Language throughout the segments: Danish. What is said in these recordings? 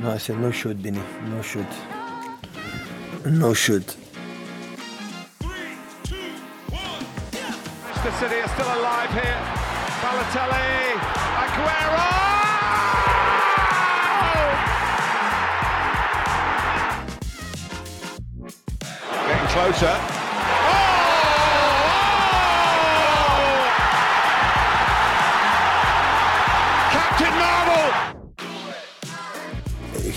No, I said no shoot, Vinny. No shoot. No shoot. Manchester City are still alive here. Balotelli, Aguero! Getting closer.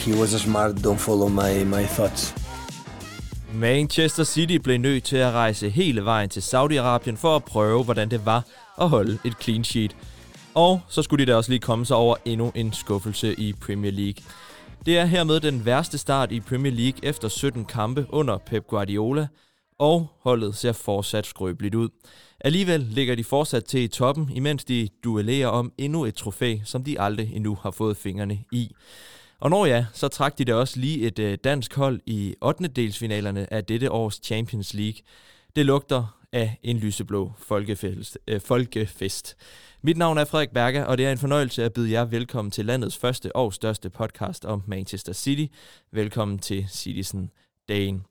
He was smart. Don't follow my, my thoughts. Manchester City blev nødt til at rejse hele vejen til Saudi-Arabien for at prøve, hvordan det var at holde et clean sheet. Og så skulle de da også lige komme sig over endnu en skuffelse i Premier League. Det er hermed den værste start i Premier League efter 17 kampe under Pep Guardiola, og holdet ser fortsat skrøbeligt ud. Alligevel ligger de fortsat til i toppen, imens de duellerer om endnu et trofæ, som de aldrig endnu har fået fingrene i. Og når ja, så trak de da også lige et øh, dansk hold i 8. delsfinalerne af dette års Champions League. Det lugter af en lyseblå folkefest. Øh, folkefest. Mit navn er Frederik Berger, og det er en fornøjelse at byde jer velkommen til landets første og største podcast om Manchester City. Velkommen til Citizen Dagen.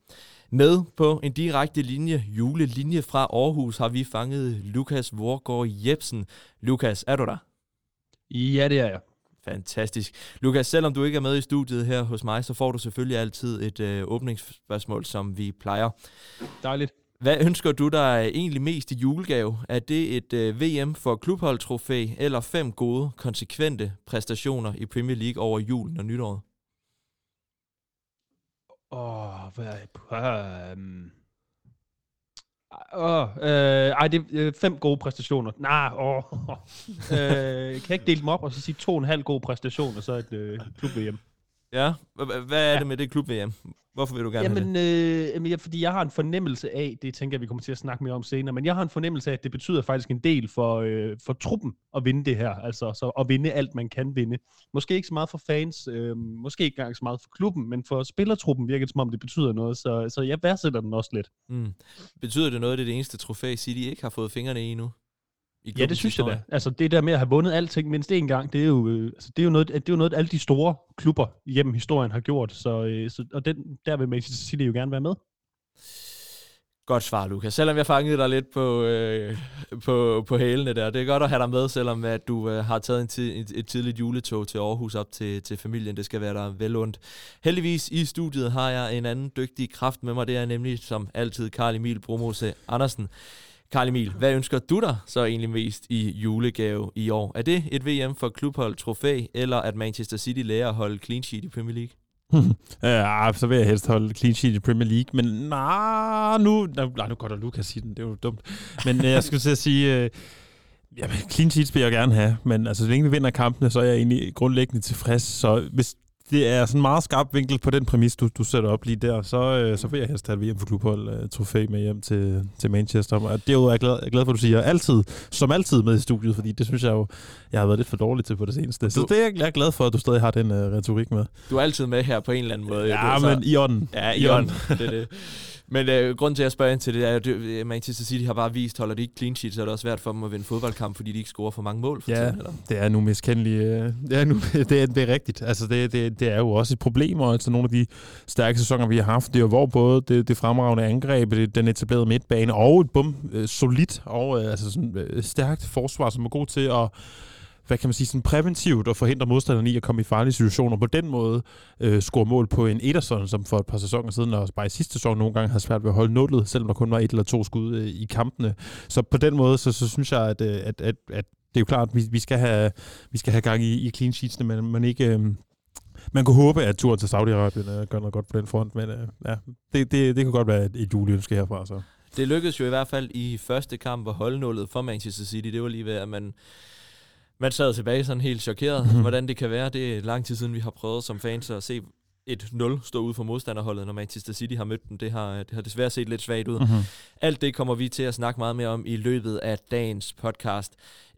Med på en direkte linje, julelinje fra Aarhus, har vi fanget Lukas Vorgård Jebsen. Lukas, er du der? Ja, det er jeg. Fantastisk. Lukas, selvom du ikke er med i studiet her hos mig, så får du selvfølgelig altid et øh, åbningsspørgsmål, som vi plejer. Dejligt. Hvad ønsker du dig egentlig mest i julegave? Er det et øh, VM for klubholdtrofæ, eller fem gode, konsekvente præstationer i Premier League over julen og nytåret? Åh, oh, hvad um... Åh, øh, ej, det er øh, fem gode præstationer. Nej, åh. øh, kan jeg ikke dele dem op og så sige to og en halv gode præstationer, så et øh, klub-VM? Ja, hvad er det med det klub-VM? Hvorfor vil du gerne jamen, have det? Øh, fordi jeg har en fornemmelse af, det tænker jeg, vi kommer til at snakke mere om senere, men jeg har en fornemmelse af, at det betyder faktisk en del for, øh, for truppen at vinde det her, altså så at vinde alt, man kan vinde. Måske ikke så meget for fans, øh, måske ikke engang så meget for klubben, men for spillertruppen virker det som om, det betyder noget, så, så jeg værdsætter den også lidt. Mm. Betyder det noget, det er det eneste trofæ, City ikke har fået fingrene i endnu? I ja, det synes historie. jeg da. Altså det der med at have vundet alting mindst én gang, det er jo, øh, altså, det er jo noget, det er jo noget, alle de store klubber igennem historien har gjort. Så, øh, så, og den, der vil Manchester City jo gerne være med. Godt svar, Lukas. Selvom jeg fangede dig lidt på, øh, på, på hælene der. Det er godt at have dig med, selvom at du øh, har taget en tid, et, et tidligt juletog til Aarhus op til, til familien. Det skal være dig vel ondt. Heldigvis i studiet har jeg en anden dygtig kraft med mig. Det er nemlig som altid Karl Emil Bromose Andersen. Karl Emil, hvad ønsker du dig så egentlig mest i julegave i år? Er det et VM for klubhold trofæ, eller at Manchester City lærer at holde clean sheet i Premier League? ja, ah, så vil jeg helst holde clean sheet i Premier League, men nej, nu, nej, nu går der Lukas sige den, det er jo dumt. Men øh, jeg skulle til at sige, øh, jamen, clean sheets vil jeg gerne have, men altså, så længe vi vinder kampene, så er jeg egentlig grundlæggende tilfreds. Så hvis det er sådan en meget skarp vinkel på den præmis, du, du sætter op lige der, så, øh, så vil jeg helst have et VM for klubhold uh, trofæ med hjem til, til Manchester. Og det er jo jeg glad, jeg er glad for, at du siger altid, som altid med i studiet, fordi det synes jeg jo, jeg har været lidt for dårlig til på det seneste. Du, så det er jeg, jeg er glad for, at du stadig har den uh, retorik med. Du er altid med her på en eller anden måde. Ja, du, men så, i ånden. Ja, i, I ånden. det er det. Men øh, grunden til, at jeg spørger ind til det, er, at øh, Manchester City har bare vist, holder de ikke clean sheet, så er det også svært for dem at vinde fodboldkamp, fordi de ikke scorer for mange mål for ja, tiden. Eller? det er nu miskendeligt. Øh, det er, nu, det, er, det er rigtigt. Altså, det, det, det er jo også et problem, og altså nogle af de stærke sæsoner, vi har haft, det er jo hvor både det, det fremragende angreb, det, den etablerede midtbane, og et bum, øh, solidt og altså sådan, stærkt forsvar, som er god til at hvad kan man sige, sådan præventivt og forhindre modstanderne i at komme i farlige situationer. På den måde øh, score mål på en Ederson, som for et par sæsoner siden, og bare i sidste sæson nogle gange havde svært ved at holde nullet, selvom der kun var et eller to skud øh, i kampene. Så på den måde, så, så synes jeg, at, øh, at, at, at det er jo klart, at vi, vi, skal, have, vi skal have gang i, i clean sheetsene, men man ikke... Øh, man kunne håbe, at turen til Saudi-Arabien øh, gør noget godt på den front, men øh, ja, det, det, det kunne godt være et, et juleønske herfra. Så. Det lykkedes jo i hvert fald i første kamp at holde nullet for Manchester City. Det var lige ved, at man man sad tilbage sådan helt chokeret, mm. hvordan det kan være. Det er lang tid siden, vi har prøvet som fans at se et 0 stå ud for modstanderholdet, når Manchester City har mødt dem. Det har, det har desværre set lidt svagt ud. Mm-hmm. Alt det kommer vi til at snakke meget mere om i løbet af dagens podcast.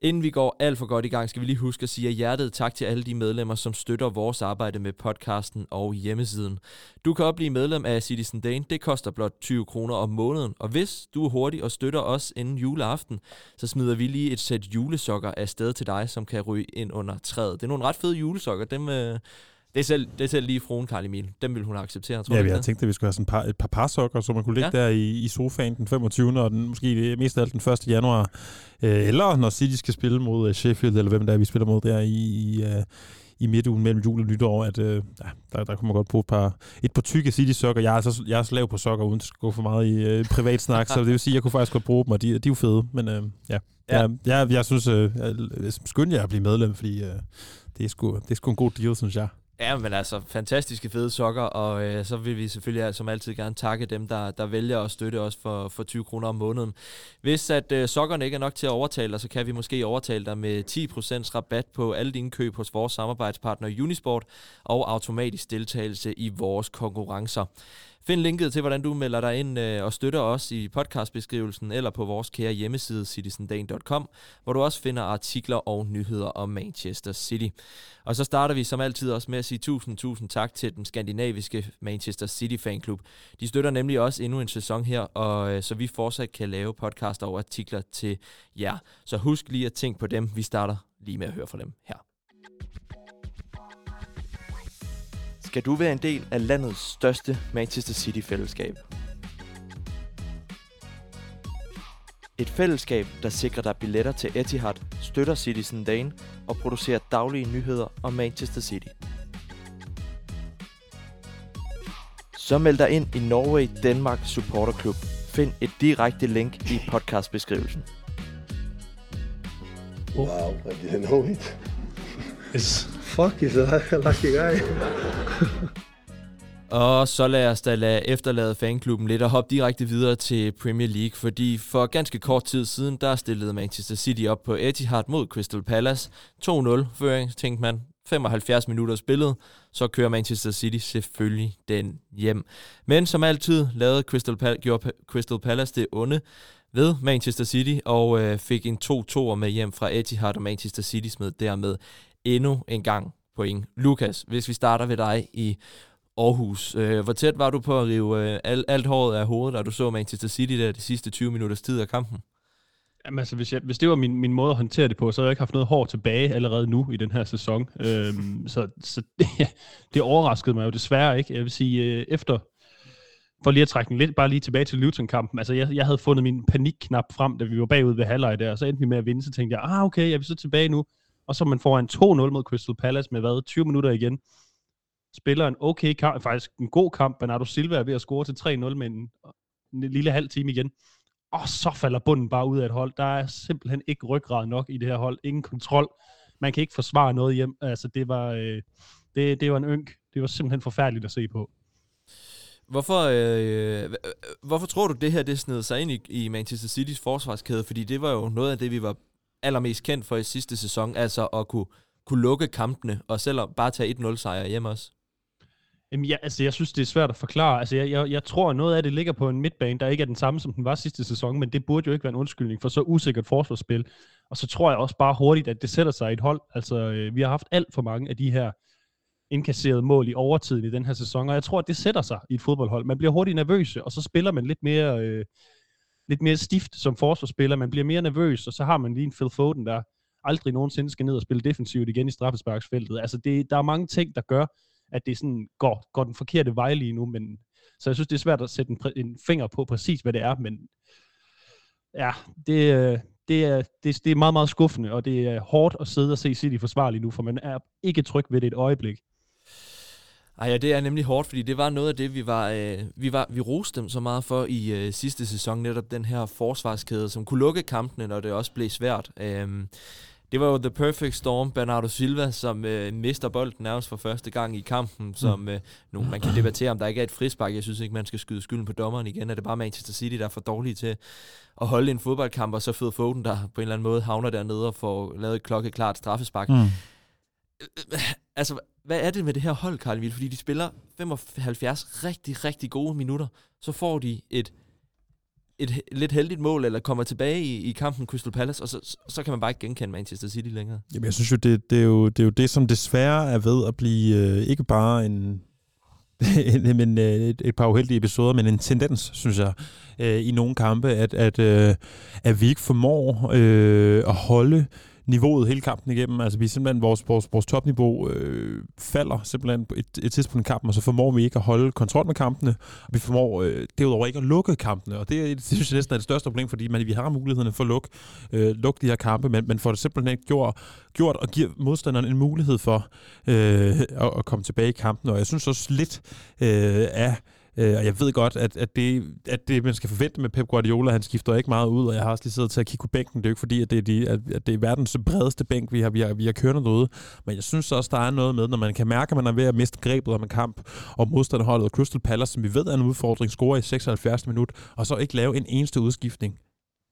Inden vi går alt for godt i gang, skal vi lige huske at sige af hjertet tak til alle de medlemmer, som støtter vores arbejde med podcasten og hjemmesiden. Du kan også blive medlem af Citizen Dane. Det koster blot 20 kroner om måneden. Og hvis du er hurtig og støtter os inden juleaften, så smider vi lige et sæt julesokker af sted til dig, som kan ryge ind under træet. Det er nogle ret fede julesokker. Dem, øh, det er selv, det er selv lige fruen, Karl Emil. Dem vil hun acceptere, tror Ja, du vi ikke har det? tænkt, at vi skulle have sådan et par, et par parsokker, så man kunne ligge Ja. ja. der i, i sofaen den 25. og den, måske det- mest af alt den 1. januar. Øh, eller når City skal spille mod øh, Sheffield, eller hvem der er, vi spiller mod der i, i, øh, i midtugen mellem jul og nytår, at øh, ja, der, der kunne man godt bruge et par, et par tykke City-sokker. Jeg er, så, jeg er så lav på sokker, uden at gå for meget i øh, privat snak, så det vil sige, at jeg kunne faktisk godt bruge dem, og de, de er jo fede. Men øh, ja, Ja. ja. Jeg, jeg, jeg synes, øh, jeg, skynd jer at blive medlem, fordi øh, det, er sgu, det er sgu en god deal, synes jeg. Ja, men altså, fantastiske fede sokker, og øh, så vil vi selvfølgelig som altid gerne takke dem, der, der vælger at støtte os for, for 20 kroner om måneden. Hvis at øh, sokkerne ikke er nok til at overtale dig, så kan vi måske overtale dig med 10% rabat på alle dine køb hos vores samarbejdspartner Unisport og automatisk deltagelse i vores konkurrencer. Find linket til, hvordan du melder dig ind øh, og støtter os i podcastbeskrivelsen eller på vores kære hjemmeside citizendagen.com, hvor du også finder artikler og nyheder om Manchester City. Og så starter vi som altid også med at sige tusind, tusind tak til den skandinaviske Manchester City fanklub. De støtter nemlig også endnu en sæson her, og øh, så vi fortsat kan lave podcast og artikler til jer. Så husk lige at tænke på dem. Vi starter lige med at høre fra dem her. Skal du være en del af landets største Manchester City-fællesskab? Et fællesskab, der sikrer dig billetter til Etihad, støtter Citizen Dane og producerer daglige nyheder om Manchester City. Så meld dig ind i Norway Denmark Supporter Club. Find et direkte link i podcastbeskrivelsen. Wow, I didn't know it. Fuck, he's a lucky guy. Og så lad os da lade efterlade fanklubben lidt og hoppe direkte videre til Premier League, fordi for ganske kort tid siden, der stillede Manchester City op på Etihad mod Crystal Palace. 2-0 føring, tænkte man. 75 minutter spillet, så kører Manchester City selvfølgelig den hjem. Men som altid lavede Crystal Pal- gjorde Pa- Crystal Palace det onde ved Manchester City og øh, fik en 2-2'er med hjem fra Etihad, og Manchester City smed dermed endnu en gang point. Lukas, hvis vi starter ved dig i Aarhus. Øh, hvor tæt var du på at rive øh, alt, alt håret af hovedet, da du så Manchester City der de sidste 20 minutters tid af kampen? Jamen, altså, hvis, jeg, hvis det var min, min måde at håndtere det på, så havde jeg ikke haft noget hår tilbage allerede nu i den her sæson. Øhm, så så det, det overraskede mig jo desværre ikke. Jeg vil sige, øh, efter, for lige at trække den lidt, bare lige tilbage til Luton-kampen, altså jeg, jeg havde fundet min panikknap frem, da vi var bagud ved halvleg der, og så endte vi med at vinde, så tænkte jeg, ah okay, jeg vil så tilbage nu, og så man får en 2-0 mod Crystal Palace med hvad, 20 minutter igen, spiller en okay kamp, faktisk en god kamp, Bernardo Silva er ved at score til 3-0 med en, en lille halv time igen, og så falder bunden bare ud af et hold. Der er simpelthen ikke ryggrad nok i det her hold. Ingen kontrol. Man kan ikke forsvare noget hjem. Altså, det var, øh, det, det var en ynk. Det var simpelthen forfærdeligt at se på. Hvorfor, øh, øh hvorfor tror du, det her det sned sig ind i, i Manchester Citys forsvarskæde? Fordi det var jo noget af det, vi var allermest kendt for i sidste sæson, altså at kunne, kunne lukke kampene, og selvom bare tage 1-0 sejr hjem også. Jamen, ja, altså, jeg synes, det er svært at forklare. Altså, jeg, jeg, jeg tror, at noget af det ligger på en midtbane, der ikke er den samme, som den var sidste sæson, men det burde jo ikke være en undskyldning for så usikkert forsvarsspil. Og så tror jeg også bare hurtigt, at det sætter sig i et hold. Altså, øh, vi har haft alt for mange af de her indkasserede mål i overtiden i den her sæson, og jeg tror, at det sætter sig i et fodboldhold. Man bliver hurtigt nervøs, og så spiller man lidt mere, øh, lidt mere stift som forsvarsspiller. Man bliver mere nervøs, og så har man lige en Phil Foden, der aldrig nogensinde skal ned og spille defensivt igen i straffesparksfeltet. Altså, det, der er mange ting, der gør, at det sådan går, går den forkerte vej lige nu, men så jeg synes, det er svært at sætte en, en finger på præcis, hvad det er, men ja, det, øh, det, er, det, det er meget, meget skuffende, og det er hårdt at sidde og se City forsvare lige nu, for man er ikke tryg ved det et øjeblik. Ej, ja, det er nemlig hårdt, fordi det var noget af det, vi var, øh, vi var, vi roste dem så meget for i øh, sidste sæson, netop den her forsvarskæde, som kunne lukke kampene, når det også blev svært. Øhm, det var jo The Perfect Storm, Bernardo Silva, som øh, mister bolden nærmest for første gang i kampen, som øh, nu, man kan debattere, om der ikke er et frispark. Jeg synes ikke, man skal skyde skylden på dommeren igen. Er det bare Manchester City, der er for dårlige til at holde en fodboldkamp, og så Phil Foden, der på en eller anden måde havner dernede og får lavet et klokkeklart straffespark. Mm. Øh, øh, øh, altså, hvad er det med det her hold, Karl Emil? Fordi de spiller 75 rigtig, rigtig gode minutter. Så får de et, et lidt heldigt mål, eller kommer tilbage i, i kampen Crystal Palace, og så, så kan man bare ikke genkende Manchester City længere. Jamen, jeg synes jo, det, det, er jo, det er jo det, som desværre er ved at blive øh, ikke bare en, en, men, et, et par uheldige episoder, men en tendens, synes jeg, øh, i nogle kampe, at, at, øh, at vi ikke formår øh, at holde niveauet hele kampen igennem. Altså vi simpelthen, vores, vores, vores topniveau øh, falder simpelthen på et, et tidspunkt i kampen, og så formår vi ikke at holde kontrol med kampene, og vi formår øh, derudover ikke at lukke kampene, og det, det synes jeg næsten er det største problem, fordi man, vi har mulighederne for at lukke, øh, lukke de her kampe, men, men får det simpelthen ikke gjort, gjort og giver modstanderen en mulighed for øh, at, at komme tilbage i kampen, og jeg synes også lidt øh, af Øh, og jeg ved godt, at, at, det, at det, man skal forvente med Pep Guardiola, han skifter ikke meget ud, og jeg har også lige siddet til at kigge på bænken. Det er jo ikke fordi, at det er, de, at det er verdens bredeste bænk, vi har, vi har, vi har kørende derude. Men jeg synes også, der er noget med, når man kan mærke, at man er ved at miste grebet om en kamp, og modstanderholdet Crystal Palace, som vi ved er en udfordring, scorer i 76 minut, og så ikke lave en eneste udskiftning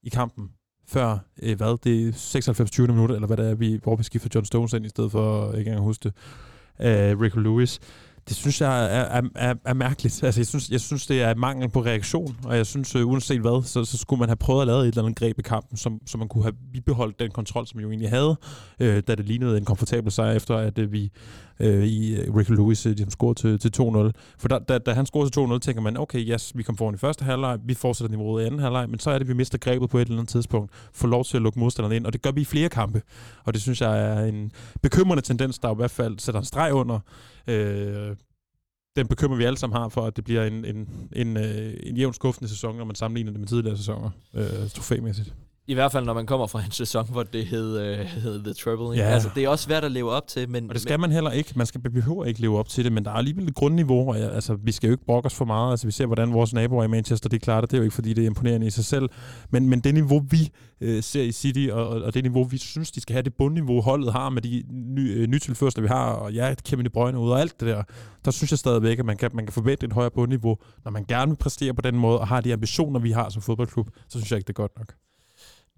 i kampen før, øh, hvad, det er 96 20 minutter, eller hvad det er, vi, hvor vi skifter John Stones ind, i stedet for, øh, ikke engang huske det, øh, Rick Lewis det synes jeg er, er, er, er mærkeligt. Altså, jeg synes, jeg synes, det er mangel på reaktion, og jeg synes, øh, uanset hvad, så, så skulle man have prøvet at lave et eller andet greb i kampen, som, som man kunne have bibeholdt den kontrol, som vi jo egentlig havde, øh, da det lignede en komfortabel sejr, efter at øh, vi øh, i øh, Rick Lewis, øh, de scorede til, til 2-0. For da, da, da han scorede til 2-0, tænker man, okay, yes, vi kom foran i første halvleg, vi fortsætter niveauet i anden halvleg, men så er det, vi mister grebet på et eller andet tidspunkt, får lov til at lukke modstanderne ind, og det gør vi i flere kampe. Og det synes jeg er en bekymrende tendens, der i hvert fald sætter en streg under øh, den bekymrer vi alle sammen har for, at det bliver en, en, en, en, en jævn skuffende sæson, når man sammenligner det med tidligere sæsoner, øh, trofæmæssigt. I hvert fald, når man kommer fra en sæson, hvor det hed, øh, hed The Trouble. Ja. Altså, det er også svært at leve op til. Men, Og det skal man heller ikke. Man skal behøver ikke leve op til det, men der er alligevel et grundniveau. Og altså, vi skal jo ikke brokke os for meget. Altså, vi ser, hvordan vores naboer i Manchester, de klarer det. Det er jo ikke, fordi det er imponerende i sig selv. Men, men det niveau, vi øh, ser i City, og, og det niveau, vi synes, de skal have, det bundniveau, holdet har med de ny, øh, nytilførsler, vi har, og ja, Kevin De Bruyne ud og alt det der, der synes jeg stadigvæk, at man kan, man kan forvente et højere bundniveau. Når man gerne vil præstere på den måde, og har de ambitioner, vi har som fodboldklub, så synes jeg ikke, det er godt nok.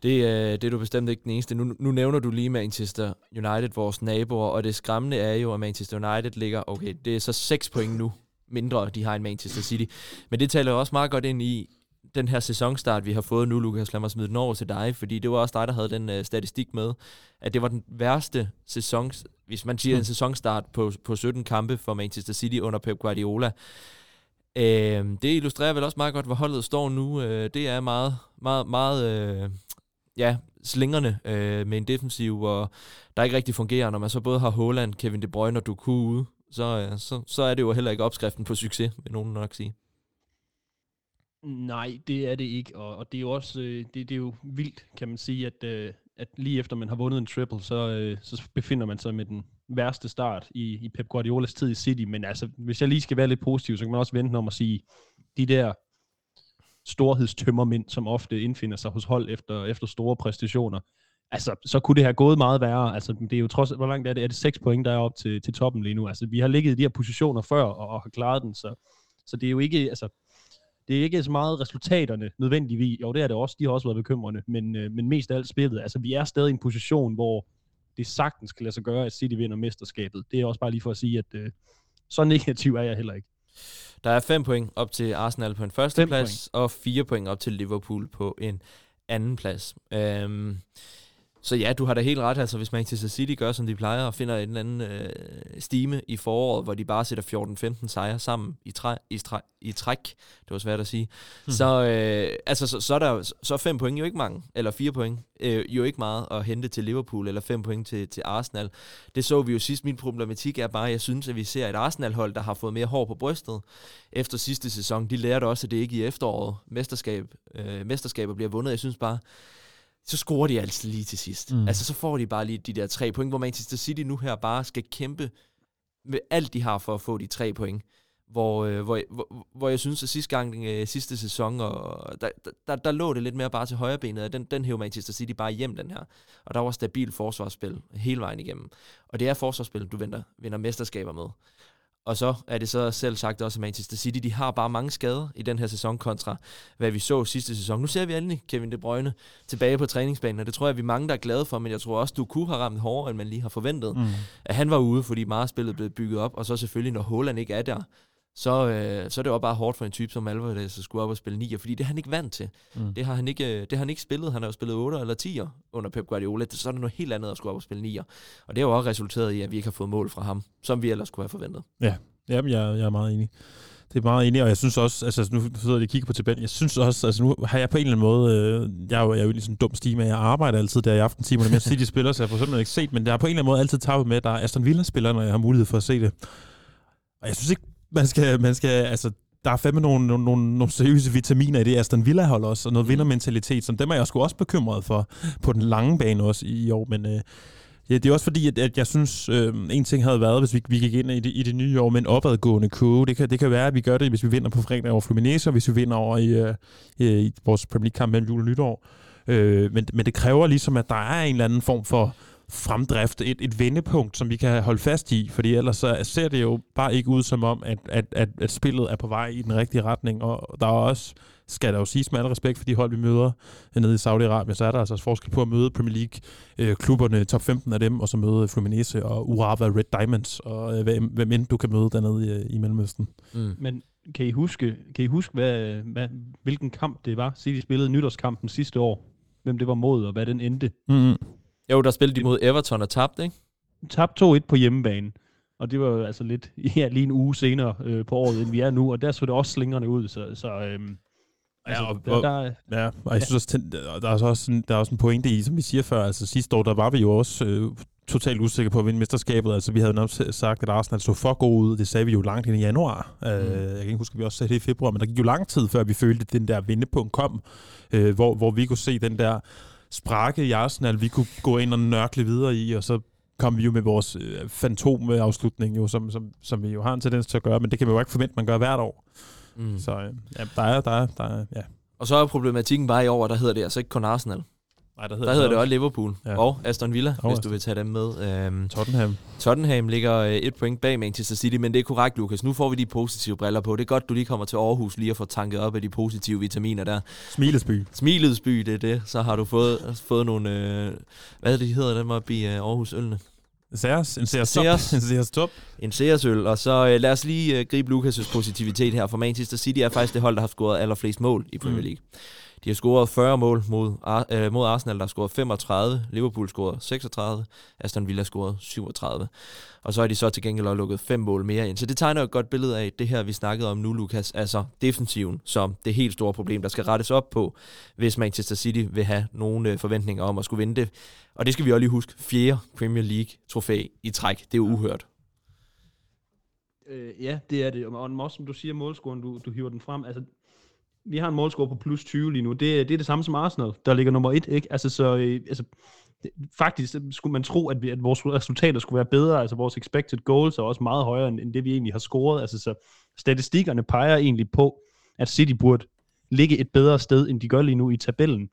Det, øh, det er du bestemt ikke den eneste. Nu, nu nævner du lige Manchester United, vores naboer, og det skræmmende er jo, at Manchester United ligger, okay, det er så 6 point nu mindre, de har en Manchester City. Men det taler jo også meget godt ind i den her sæsonstart, vi har fået nu, Lukas. Lad mig smide den over til dig, fordi det var også dig, der havde den uh, statistik med, at det var den værste sæson, hvis man siger mm. en sæsonstart på, på 17 kampe for Manchester City under Pep Guardiola. Uh, det illustrerer vel også meget godt, hvor holdet står nu. Uh, det er meget, meget, meget... Uh, ja, slingerne øh, med en defensiv, og der ikke rigtig fungerer, når man så både har Haaland, Kevin De Bruyne og Doku ude, så, øh, så, så er det jo heller ikke opskriften på succes, vil nogen nok sige. Nej, det er det ikke, og, og det er jo også øh, det, det er jo vildt, kan man sige, at, øh, at lige efter man har vundet en triple, så, øh, så befinder man sig med den værste start i, i Pep Guardiolas tid i City, men altså, hvis jeg lige skal være lidt positiv, så kan man også vente om at sige, de der storhedstømmermænd, som ofte indfinder sig hos hold efter, efter store præstationer, altså, så kunne det have gået meget værre. Altså, det er jo trods hvor langt er det? Er det 6 point, der er op til, til toppen lige nu? Altså, vi har ligget i de her positioner før og, og har klaret den, så, så det er jo ikke, altså, det er ikke så meget resultaterne nødvendigvis. Jo, det er det også. De har også været bekymrende, men, øh, men mest af alt spillet. Altså, vi er stadig i en position, hvor det sagtens kan lade sig gøre, at City vinder mesterskabet. Det er også bare lige for at sige, at øh, så negativ er jeg heller ikke. Der er 5 point op til Arsenal på en første plads, point. og 4 point op til Liverpool på en anden plads. Øhm, så ja, du har da helt ret. Altså, hvis Manchester City gør, som de plejer, og finder en eller anden øh, stime i foråret, hvor de bare sætter 14-15 sejre sammen i, træ, i, træ, i træk, det var svært at sige, mm. så, øh, altså, så, så, er der, så er fem point jo ikke mange, eller fire point øh, jo ikke meget at hente til Liverpool, eller fem point til, til Arsenal. Det så vi jo sidst. Min problematik er bare, at jeg synes, at vi ser et Arsenal-hold, der har fået mere hår på brystet efter sidste sæson. De lærte også, at det ikke i efteråret mesterskab, øh, mesterskaber bliver vundet. Jeg synes bare, så scorer de altid lige til sidst. Mm. Altså, så får de bare lige de der tre point, hvor Manchester City nu her bare skal kæmpe med alt, de har for at få de tre point. Hvor, øh, hvor, hvor, hvor jeg synes, at sidste gang, øh, sidste sæson, og der, der, der lå det lidt mere bare til højre benet, og den, den hæver Manchester City bare hjem, den her. Og der var stabil forsvarsspil hele vejen igennem. Og det er forsvarsspil, du vinder, vinder mesterskaber med. Og så er det så selv sagt også, at Manchester City, de har bare mange skader i den her sæson kontra, hvad vi så sidste sæson. Nu ser vi endelig Kevin De Bruyne tilbage på træningsbanen, og det tror jeg, vi er mange, der er glade for, men jeg tror også, du kunne have ramt hårdere, end man lige har forventet. Mm. At han var ude, fordi meget spillet blev bygget op, og så selvfølgelig, når Haaland ikke er der, så, øh, så er det jo bare hårdt for en type som Alvarez at skulle op og spille 9, fordi det er han ikke vant til. Mm. Det, har han ikke, det har han ikke spillet. Han har jo spillet 8 eller 10 under Pep Guardiola. Så er det noget helt andet at skulle op og spille 9. Og det har jo også resulteret i, at vi ikke har fået mål fra ham, som vi ellers kunne have forventet. Ja, Jamen, jeg, jeg er meget enig. Det er meget enig, og jeg synes også, altså nu sidder jeg og kigger på tabellen, jeg synes også, altså nu har jeg på en eller anden måde, øh, jeg er jo, jeg er jo sådan en dum stime, jeg arbejder altid der i aftentimerne med City spiller, så jeg får simpelthen ikke set, men jeg har på en eller anden måde altid taget med, at der er Aston Villa-spillere, når jeg har mulighed for at se det. Og jeg synes ikke, man skal, man skal altså, der er fandme nogle, nogle, nogle, nogle seriøse vitaminer i det Aston Villa-hold også, og noget vindermentalitet, som dem er jeg sgu også bekymret for på den lange bane også i år, men øh, Ja, det er også fordi, at, at jeg synes, øh, en ting havde været, hvis vi, vi gik ind i det, i det nye år med en opadgående kurve. Det kan, det kan være, at vi gør det, hvis vi vinder på fredag over Fluminense, og hvis vi vinder over i, øh, i vores Premier League-kamp mellem jul og nytår. Øh, men, men det kræver ligesom, at der er en eller anden form for fremdrift, et, et vendepunkt, som vi kan holde fast i, fordi ellers så ser det jo bare ikke ud som om, at, at, at, at spillet er på vej i den rigtige retning, og der er også skal der jo siges med al respekt for de hold, vi møder nede i Saudi-Arabien, så er der altså forskel på at møde Premier League-klubberne, top 15 af dem, og så møde Fluminense og Urawa Red Diamonds, og øh, hvem, hvem end du kan møde dernede i, i Mellemøsten. Mm. Men kan I huske, kan I huske hvad, hvad, hvilken kamp det var, City spillede nytårskampen sidste år? Hvem det var mod, og hvad den endte? Mm. Jo, der spillede de mod Everton og tabte, ikke? Tabte 2-1 på hjemmebane. Og det var jo altså lidt, ja, lige en uge senere øh, på året, end vi er nu, og der så det også slingrende ud, så, så øhm, Altså, ja, og, der, der, ja, og jeg synes også, der er også en, der er også en pointe i, som vi siger før, altså sidste år, der var vi jo også øh, totalt usikre på at vinde mesterskabet. Altså, vi havde nok sagt, at Arsenal så for god ud. Det sagde vi jo langt ind i januar. Mm. Uh, jeg kan ikke huske, at vi også sagde det i februar, men der gik jo lang tid, før vi følte, at den der vindepunkt kom, uh, hvor, hvor vi kunne se den der sprakke i Arsenal, vi kunne gå ind og nørkle videre i, og så kom vi jo med vores øh, fantomafslutning, jo, som, som, som vi jo har en tendens til at gøre, men det kan vi jo ikke forvente, man gør hvert år. Mm. Så øh, ja, der er, der er, der er, ja. Og så er problematikken bare i år, der hedder det altså ikke kun Arsenal. Nej, der hedder, der hedder det også Liverpool ja. og Aston Villa, og hvis du vil tage dem med. Øhm, Tottenham. Tottenham ligger øh, et point bag Manchester City, men det er korrekt, Lukas. Nu får vi de positive briller på. Det er godt, du lige kommer til Aarhus lige og får tanket op af de positive vitaminer der. Smilesby. Smilesby, det er det. Så har du fået, fået nogle, øh, hvad det, de hedder dem oppe i øh, Aarhus Ølne? Sears, en Sears top. En Sears top. En Sears øl. Og så øh, lad os lige øh, gribe Lukas' positivitet her, for Manchester City er faktisk det hold, der har scoret allerflest mål i Premier mm. League. Mm. De har scoret 40 mål mod, øh, mod Arsenal, der har scoret 35. Liverpool scoret 36. Aston Villa scoret 37. Og så har de så til gengæld også lukket fem mål mere ind. Så det tegner et godt billede af det her, vi snakkede om nu, Lukas. Altså defensiven som det helt store problem, der skal rettes op på, hvis Manchester City vil have nogle øh, forventninger om at skulle vinde det. Og det skal vi også lige huske. Fjerde Premier League-trofæ i træk. Det er jo uhørt. Øh, ja, det er det. Og også, som du siger, målscoren, du, du hiver den frem. Altså, vi har en målscore på plus 20 lige nu. Det, det er det samme som Arsenal, der ligger nummer et. Ikke? Altså, så, øh, altså, det, faktisk øh, skulle man tro, at, vi, at vores resultater skulle være bedre. Altså vores expected goals er også meget højere, end, end det vi egentlig har scoret. Altså, så statistikkerne peger egentlig på, at City burde ligge et bedre sted, end de gør lige nu i tabellen.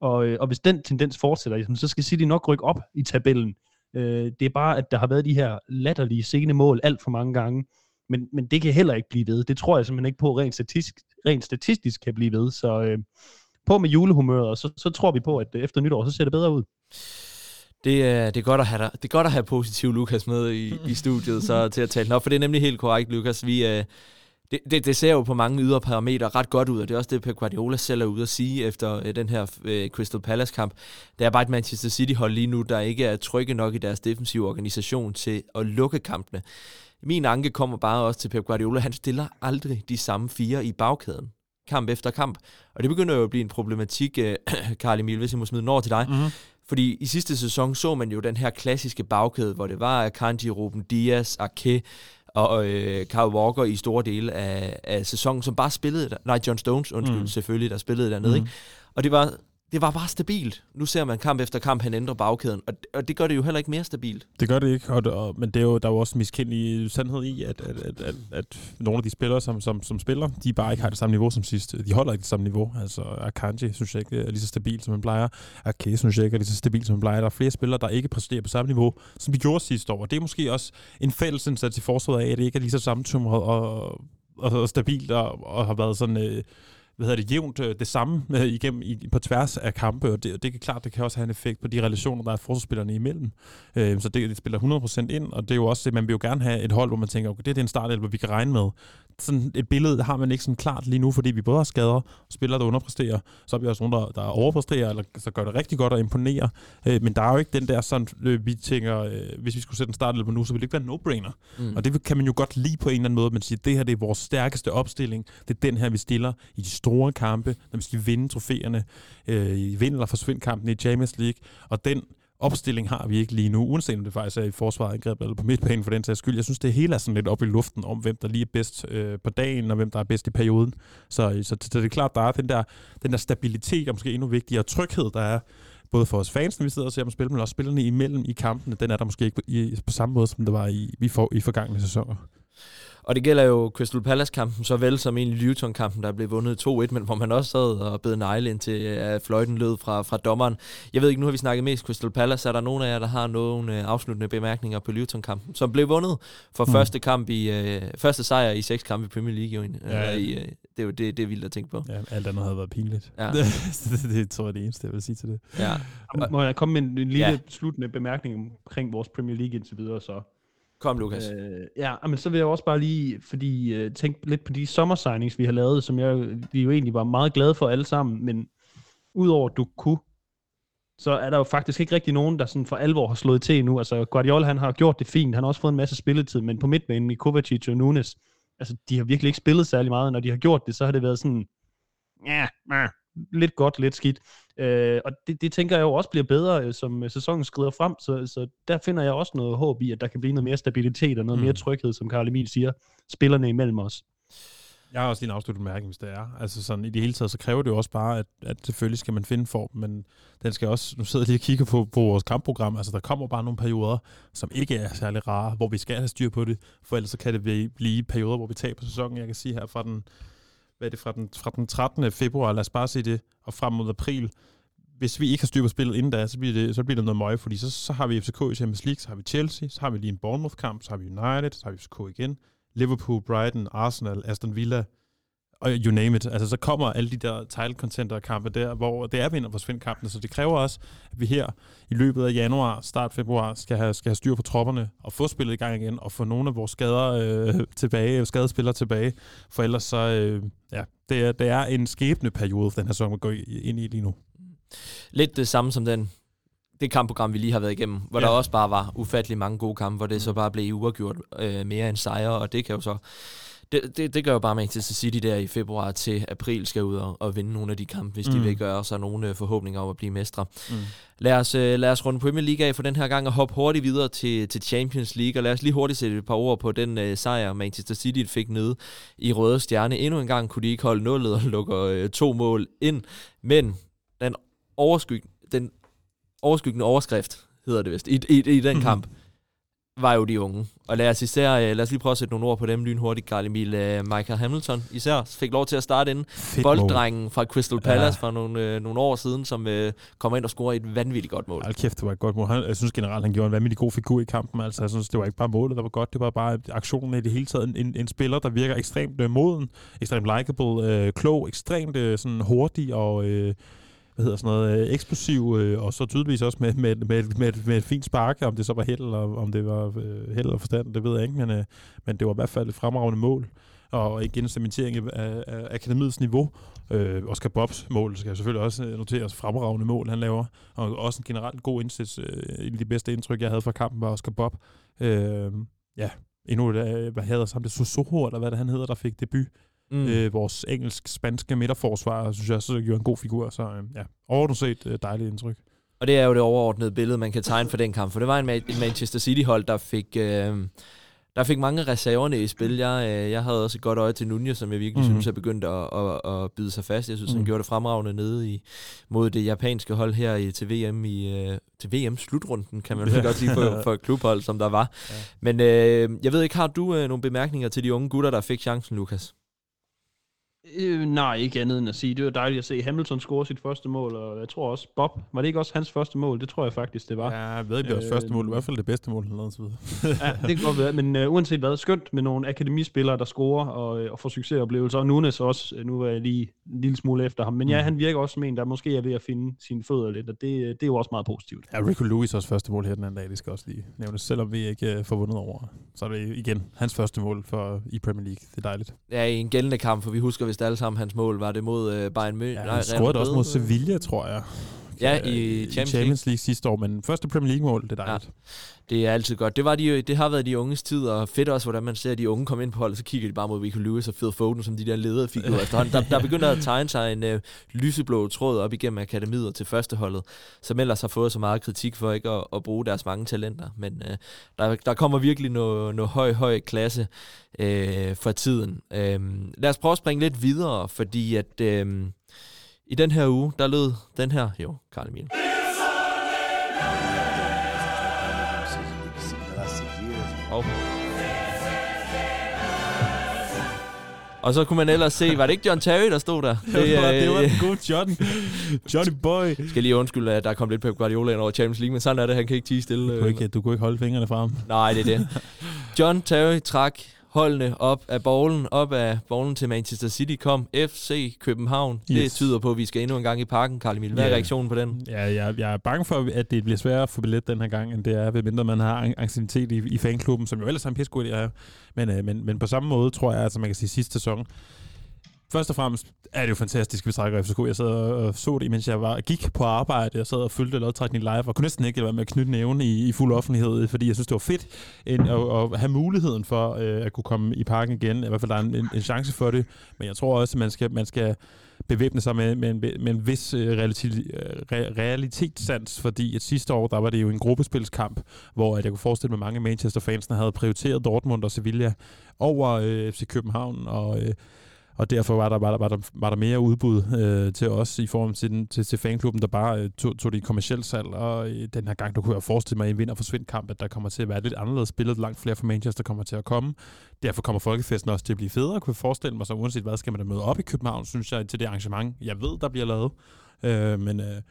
Og, øh, og hvis den tendens fortsætter, så skal City nok rykke op i tabellen. Øh, det er bare, at der har været de her latterlige sene mål alt for mange gange, men, men det kan heller ikke blive ved. Det tror jeg simpelthen ikke på rent statistisk, rent statistisk kan blive ved. Så øh, på med julehumøret, og så, så tror vi på, at øh, efter nytår, så ser det bedre ud. Det er, det, er godt at have, det er godt at have positiv Lukas med i, i studiet så til at tale den op, for det er nemlig helt korrekt, Lukas. Vi, øh, det, det, det ser jo på mange ydre parametre ret godt ud, og det er også det, Pep Guardiola selv er ude at sige efter øh, den her øh, Crystal Palace-kamp. Det er bare et Manchester City-hold lige nu, der ikke er trygge nok i deres defensive organisation til at lukke kampene. Min anke kommer bare også til Pep Guardiola. Han stiller aldrig de samme fire i bagkæden kamp efter kamp. Og det begynder jo at blive en problematik, Karl øh, Emil, hvis jeg må smide over til dig. Mm-hmm. Fordi i sidste sæson så man jo den her klassiske bagkæde, hvor det var Akanji, Ruben Dias, Ake og øh, Kyle Walker i store dele af, af sæsonen, som bare spillede, nej, John Stones, undskyld, mm. selvfølgelig, der spillede dernede, mm. ikke? Og det var, det var bare stabilt. Nu ser man kamp efter kamp, han ændrer bagkæden, og, og det gør det jo heller ikke mere stabilt. Det gør det ikke, og, og, men det er jo, der er jo også en miskendelig sandhed i, at, at, at, at, at nogle af de spillere, som, som, som spiller, de bare ikke har det samme niveau som sidst. De holder ikke det samme niveau. Altså Akanji synes jeg ikke er lige så stabil, som han plejer. Ake synes jeg ikke er lige så stabil, som han plejer. Der er flere spillere, der ikke præsterer på samme niveau, som de gjorde sidste år. Og det er måske også en fælles indsats i forsvaret af, at det ikke er lige så samtumret og, og, og stabilt og, og har været sådan... Øh, hvad hedder det, jævnt øh, det samme øh, igennem i, på tværs af kampe, og det, og det er klart, det kan også have en effekt på de relationer, der er forsvarsspillerne imellem. Øh, så det, det spiller 100% ind, og det er jo også det, man vil jo gerne have et hold, hvor man tænker, okay, det er en startelv, vi kan regne med sådan et billede har man ikke sådan klart lige nu, fordi vi både har skader og spillere, der underpresterer, så har vi også nogen, der, der overpresterer, eller så gør det rigtig godt og imponerer. Øh, men der er jo ikke den der sådan, øh, vi tænker, øh, hvis vi skulle sætte en start på nu, så ville det ikke være no-brainer. Mm. Og det kan man jo godt lide på en eller anden måde, man siger, det her det er vores stærkeste opstilling, det er den her, vi stiller i de store kampe, når vi skal vinde trofæerne, øh, i vind eller forsvind kampen i Champions League, og den opstilling har vi ikke lige nu, uanset om det faktisk er i forsvaret, angreb eller på midtbanen for den sags skyld. Jeg synes, det hele er sådan lidt op i luften om, hvem der lige er bedst øh, på dagen, og hvem der er bedst i perioden. Så, øh, så, så det er klart, der er den der, den der stabilitet, og måske endnu vigtigere tryghed, der er både for os fans, når vi sidder og ser dem spille, men også spillerne imellem i kampene, den er der måske ikke på, i, på samme måde, som det var i, i, for, i forgangne sæsoner. Og det gælder jo Crystal Palace-kampen, så vel som egentlig Luton-kampen, der blev vundet 2-1, men hvor man også sad og bed negle indtil at fløjten lød fra, fra dommeren. Jeg ved ikke, nu har vi snakket mest Crystal Palace. Er der nogen af jer, der har nogle øh, afsluttende bemærkninger på Luton-kampen, som blev vundet for mm. første kamp i øh, første sejr i seks kampe i Premier League? Jo, ja. i, øh, det er jo det, det er vildt at tænke på. Ja, alt andet havde været pinligt. Ja. det, det tror jeg det eneste, jeg vil sige til det. Ja. Må jeg komme med en, en lille ja. sluttende bemærkning omkring vores Premier League indtil videre så? Kom, Lukas. Øh, ja, men så vil jeg også bare lige fordi, øh, tænke lidt på de sommersignings, vi har lavet, som jeg, vi jo egentlig var meget glade for alle sammen, men udover du kunne, så er der jo faktisk ikke rigtig nogen, der sådan for alvor har slået til endnu. Altså Guardiola, han har gjort det fint, han har også fået en masse spilletid, men på midtbanen i Kovacic og Nunes, altså de har virkelig ikke spillet særlig meget, når de har gjort det, så har det været sådan, ja, lidt godt, lidt skidt. Øh, og det, det tænker jeg jo også bliver bedre, øh, som øh, sæsonen skrider frem, så, så der finder jeg også noget håb i, at der kan blive noget mere stabilitet og noget mm. mere tryghed, som Karl Emil siger, spillerne imellem os. Jeg har også lige en afsluttet mærke, hvis det er. Altså sådan, i det hele taget, så kræver det jo også bare, at, at selvfølgelig skal man finde form, men den skal også, nu sidder jeg lige og kigger på, på vores kampprogram, altså der kommer bare nogle perioder, som ikke er særlig rare, hvor vi skal have styr på det, for ellers så kan det blive perioder, hvor vi taber sæsonen. Jeg kan sige her fra den, hvad er det, fra den, fra den 13. februar, lad os bare sige det, og frem mod april, hvis vi ikke har styr på spillet inden da, så bliver det, så bliver det noget møje, fordi så, så har vi FCK i Champions League, så har vi Chelsea, så har vi lige en Bournemouth-kamp, så har vi United, så har vi FCK igen, Liverpool, Brighton, Arsenal, Aston Villa, og you name it. Altså, så kommer alle de der title contender kampe der, hvor det er vinder for kampene, så det kræver også, at vi her i løbet af januar, start februar, skal have, skal have styr på tropperne og få spillet i gang igen, og få nogle af vores skader øh, tilbage, skadespillere tilbage, for ellers så, øh, ja, det er, det er en skæbne periode, den her sæson, vi går ind i lige nu. Lidt det samme som den det kampprogram, vi lige har været igennem, hvor ja. der også bare var ufattelig mange gode kampe, hvor det så bare blev uafgjort øh, mere end sejre, og det kan jo så det, det, det gør jo bare Manchester City der i februar til april skal ud og, og vinde nogle af de kampe, hvis mm. de vil gøre sig nogle øh, forhåbninger om at blive mestre. Mm. Lad, os, uh, lad os runde Premier League af for den her gang og hoppe hurtigt videre til, til Champions League, og lad os lige hurtigt sætte et par ord på den uh, sejr, Manchester City fik nede i Røde Stjerne. Endnu en gang kunne de ikke holde nullet og lukke uh, to mål ind, men den, overskyg, den overskyggende overskrift, hedder det vist, i, i, i den kamp, var jo de unge. Og lad os, især, øh, lad os lige prøve at sætte nogle ord på dem lynhurtigt. Carl Emil uh, Michael Hamilton især fik lov til at starte inden. Bolddrengen fra Crystal Palace ja. for nogle, uh, nogle år siden, som uh, kommer ind og scorer et vanvittigt godt mål. Hold kæft, det var et godt mål. Han, jeg synes generelt, han gjorde en vanvittig god figur i kampen. Altså, jeg synes, det var ikke bare målet, der var godt. Det var bare aktionen i det hele taget. En, en spiller, der virker ekstremt uh, moden, ekstremt likable, uh, klog, ekstremt uh, sådan hurtig og... Uh, hvad hedder sådan noget, øh, eksplosiv, øh, og så tydeligvis også med, med, med, med, med et fint spark, om det så var held, eller om det var øh, held eller forstand, det ved jeg ikke, men, øh, men det var i hvert fald et fremragende mål, og igen cementering af, af akademiets niveau. Øh, Oscar Bobs mål skal jeg selvfølgelig også noteres notere altså fremragende mål, han laver, og også en generelt god indsats. Øh, en af de bedste indtryk, jeg havde fra kampen, var Oscar Bob. Øh, ja, endnu et, øh, hvad hedder det, Sosoho, eller hvad det han hedder, der fik debut Mm. Øh, vores engelsk-spanske midterforsvar, synes jeg, så gjorde en god figur. Så øh, ja, overordnet set øh, dejligt indtryk. Og det er jo det overordnede billede, man kan tegne for den kamp. For det var en, en Manchester City-hold, der fik... Øh, der fik mange reserverne i spil. Jeg, øh, jeg havde også et godt øje til Nunez, som jeg virkelig mm. synes er begyndt at, at, at bide sig fast. Jeg synes, mm. han gjorde det fremragende nede i, mod det japanske hold her i, til VM i uh, til VM slutrunden, kan man ja. godt sige for, for klubhold, som der var. Ja. Men øh, jeg ved ikke, har du øh, nogle bemærkninger til de unge gutter, der fik chancen, Lukas? Øh, nej, ikke andet end at sige. Det var dejligt at se Hamilton score sit første mål, og jeg tror også Bob, var det ikke også hans første mål? Det tror jeg faktisk, det var. Ja, jeg ved ikke, det var øh, første mål. I hvert fald det bedste mål, han lavede så videre. ja, det kan godt være, men uh, uanset hvad, skønt med nogle akademispillere, der scorer og, øh, og får succesoplevelser, og Nunes også, øh, nu er jeg lige en lille smule efter ham, men ja, mm. han virker også som en, der måske er ved at finde sine fødder lidt, og det, det er jo også meget positivt. Ja, Rico Lewis også første mål her den anden dag, det skal også lige nævnes, selvom vi ikke uh, får vundet over. Så er det igen hans første mål for, i Premier League. Det er dejligt. Ja, i en gældende kamp, for vi husker vist alle sammen hans mål, var det mod uh, Bayern München. Ja, han scorede også mod Sevilla, tror jeg. Ja, i Champions, Champions League. League sidste år, men første Premier League-mål, det er dejligt. Ja, det er altid godt. Det, var de, det har været de unges tid, og fedt også, hvordan man ser, at de unge komme ind på holdet, så kigger de bare mod Rico Lewis og Phil Foden, som de der ledere figurer efterhånden. Der, der begynder at tegne sig en øh, lyseblå tråd op igennem akademiet til førsteholdet, som ellers har fået så meget kritik for ikke at, at bruge deres mange talenter. Men øh, der, der kommer virkelig noget, noget høj, høj klasse øh, for tiden. Øh, lad os prøve at springe lidt videre, fordi at... Øh, i den her uge, der lød den her, jo, Karl Emil. Og. Og så kunne man ellers se, var det ikke John Terry, der stod der? Det, det, var, det var den gode John. Johnny boy. Skal lige undskylde, at der kom lidt Pep Guardiola ind over Champions League, men sådan er det, han kan ikke tige stille. Du kunne ikke, du kunne ikke holde fingrene frem. Nej, det er det. John Terry trak holdene op af bowlen, op af bowlen til Manchester City kom FC København. Yes. Det tyder på, at vi skal endnu en gang i parken, Karl Emil. Hvad er reaktionen på den? Ja, jeg, jeg er bange for, at det bliver sværere at få billet den her gang, end det er, medmindre man har ancienitet i, i fanklubben, som jo ellers har en pissegod idé at Men, øh, men, men på samme måde tror jeg, at altså, man kan sige sidste sæson, Først og fremmest er det jo fantastisk, vi trækker FCK. Jeg sad og så det, mens jeg var, gik på arbejde. Jeg sad og fyldte lodtrækning live, og kunne næsten ikke være med at knytte næven i, i fuld offentlighed, fordi jeg synes, det var fedt en, at, at, have muligheden for øh, at kunne komme i parken igen. I hvert fald, der er en, en, en chance for det. Men jeg tror også, at man skal, man skal bevæbne sig med, med, en, med en vis øh, realitet, re, realitetssans, fordi at sidste år, der var det jo en gruppespilskamp, hvor at jeg kunne forestille mig, at mange Manchester-fansene havde prioriteret Dortmund og Sevilla over øh, FC København, og øh, og derfor var der, var der, var der, var der mere udbud øh, til os i form til, den, til, til fanklubben, der bare øh, tog, tog det i kommersielt salg, og øh, den her gang, der kunne jeg forestille mig i en vind- og forsvind kamp, at der kommer til at være lidt anderledes spillet, langt flere fra Manchester kommer til at komme. Derfor kommer folkefesten også til at blive federe, kunne jeg forestille mig, så uanset hvad skal man da møde op i København, synes jeg, til det arrangement, jeg ved, der bliver lavet. Øh, men øh,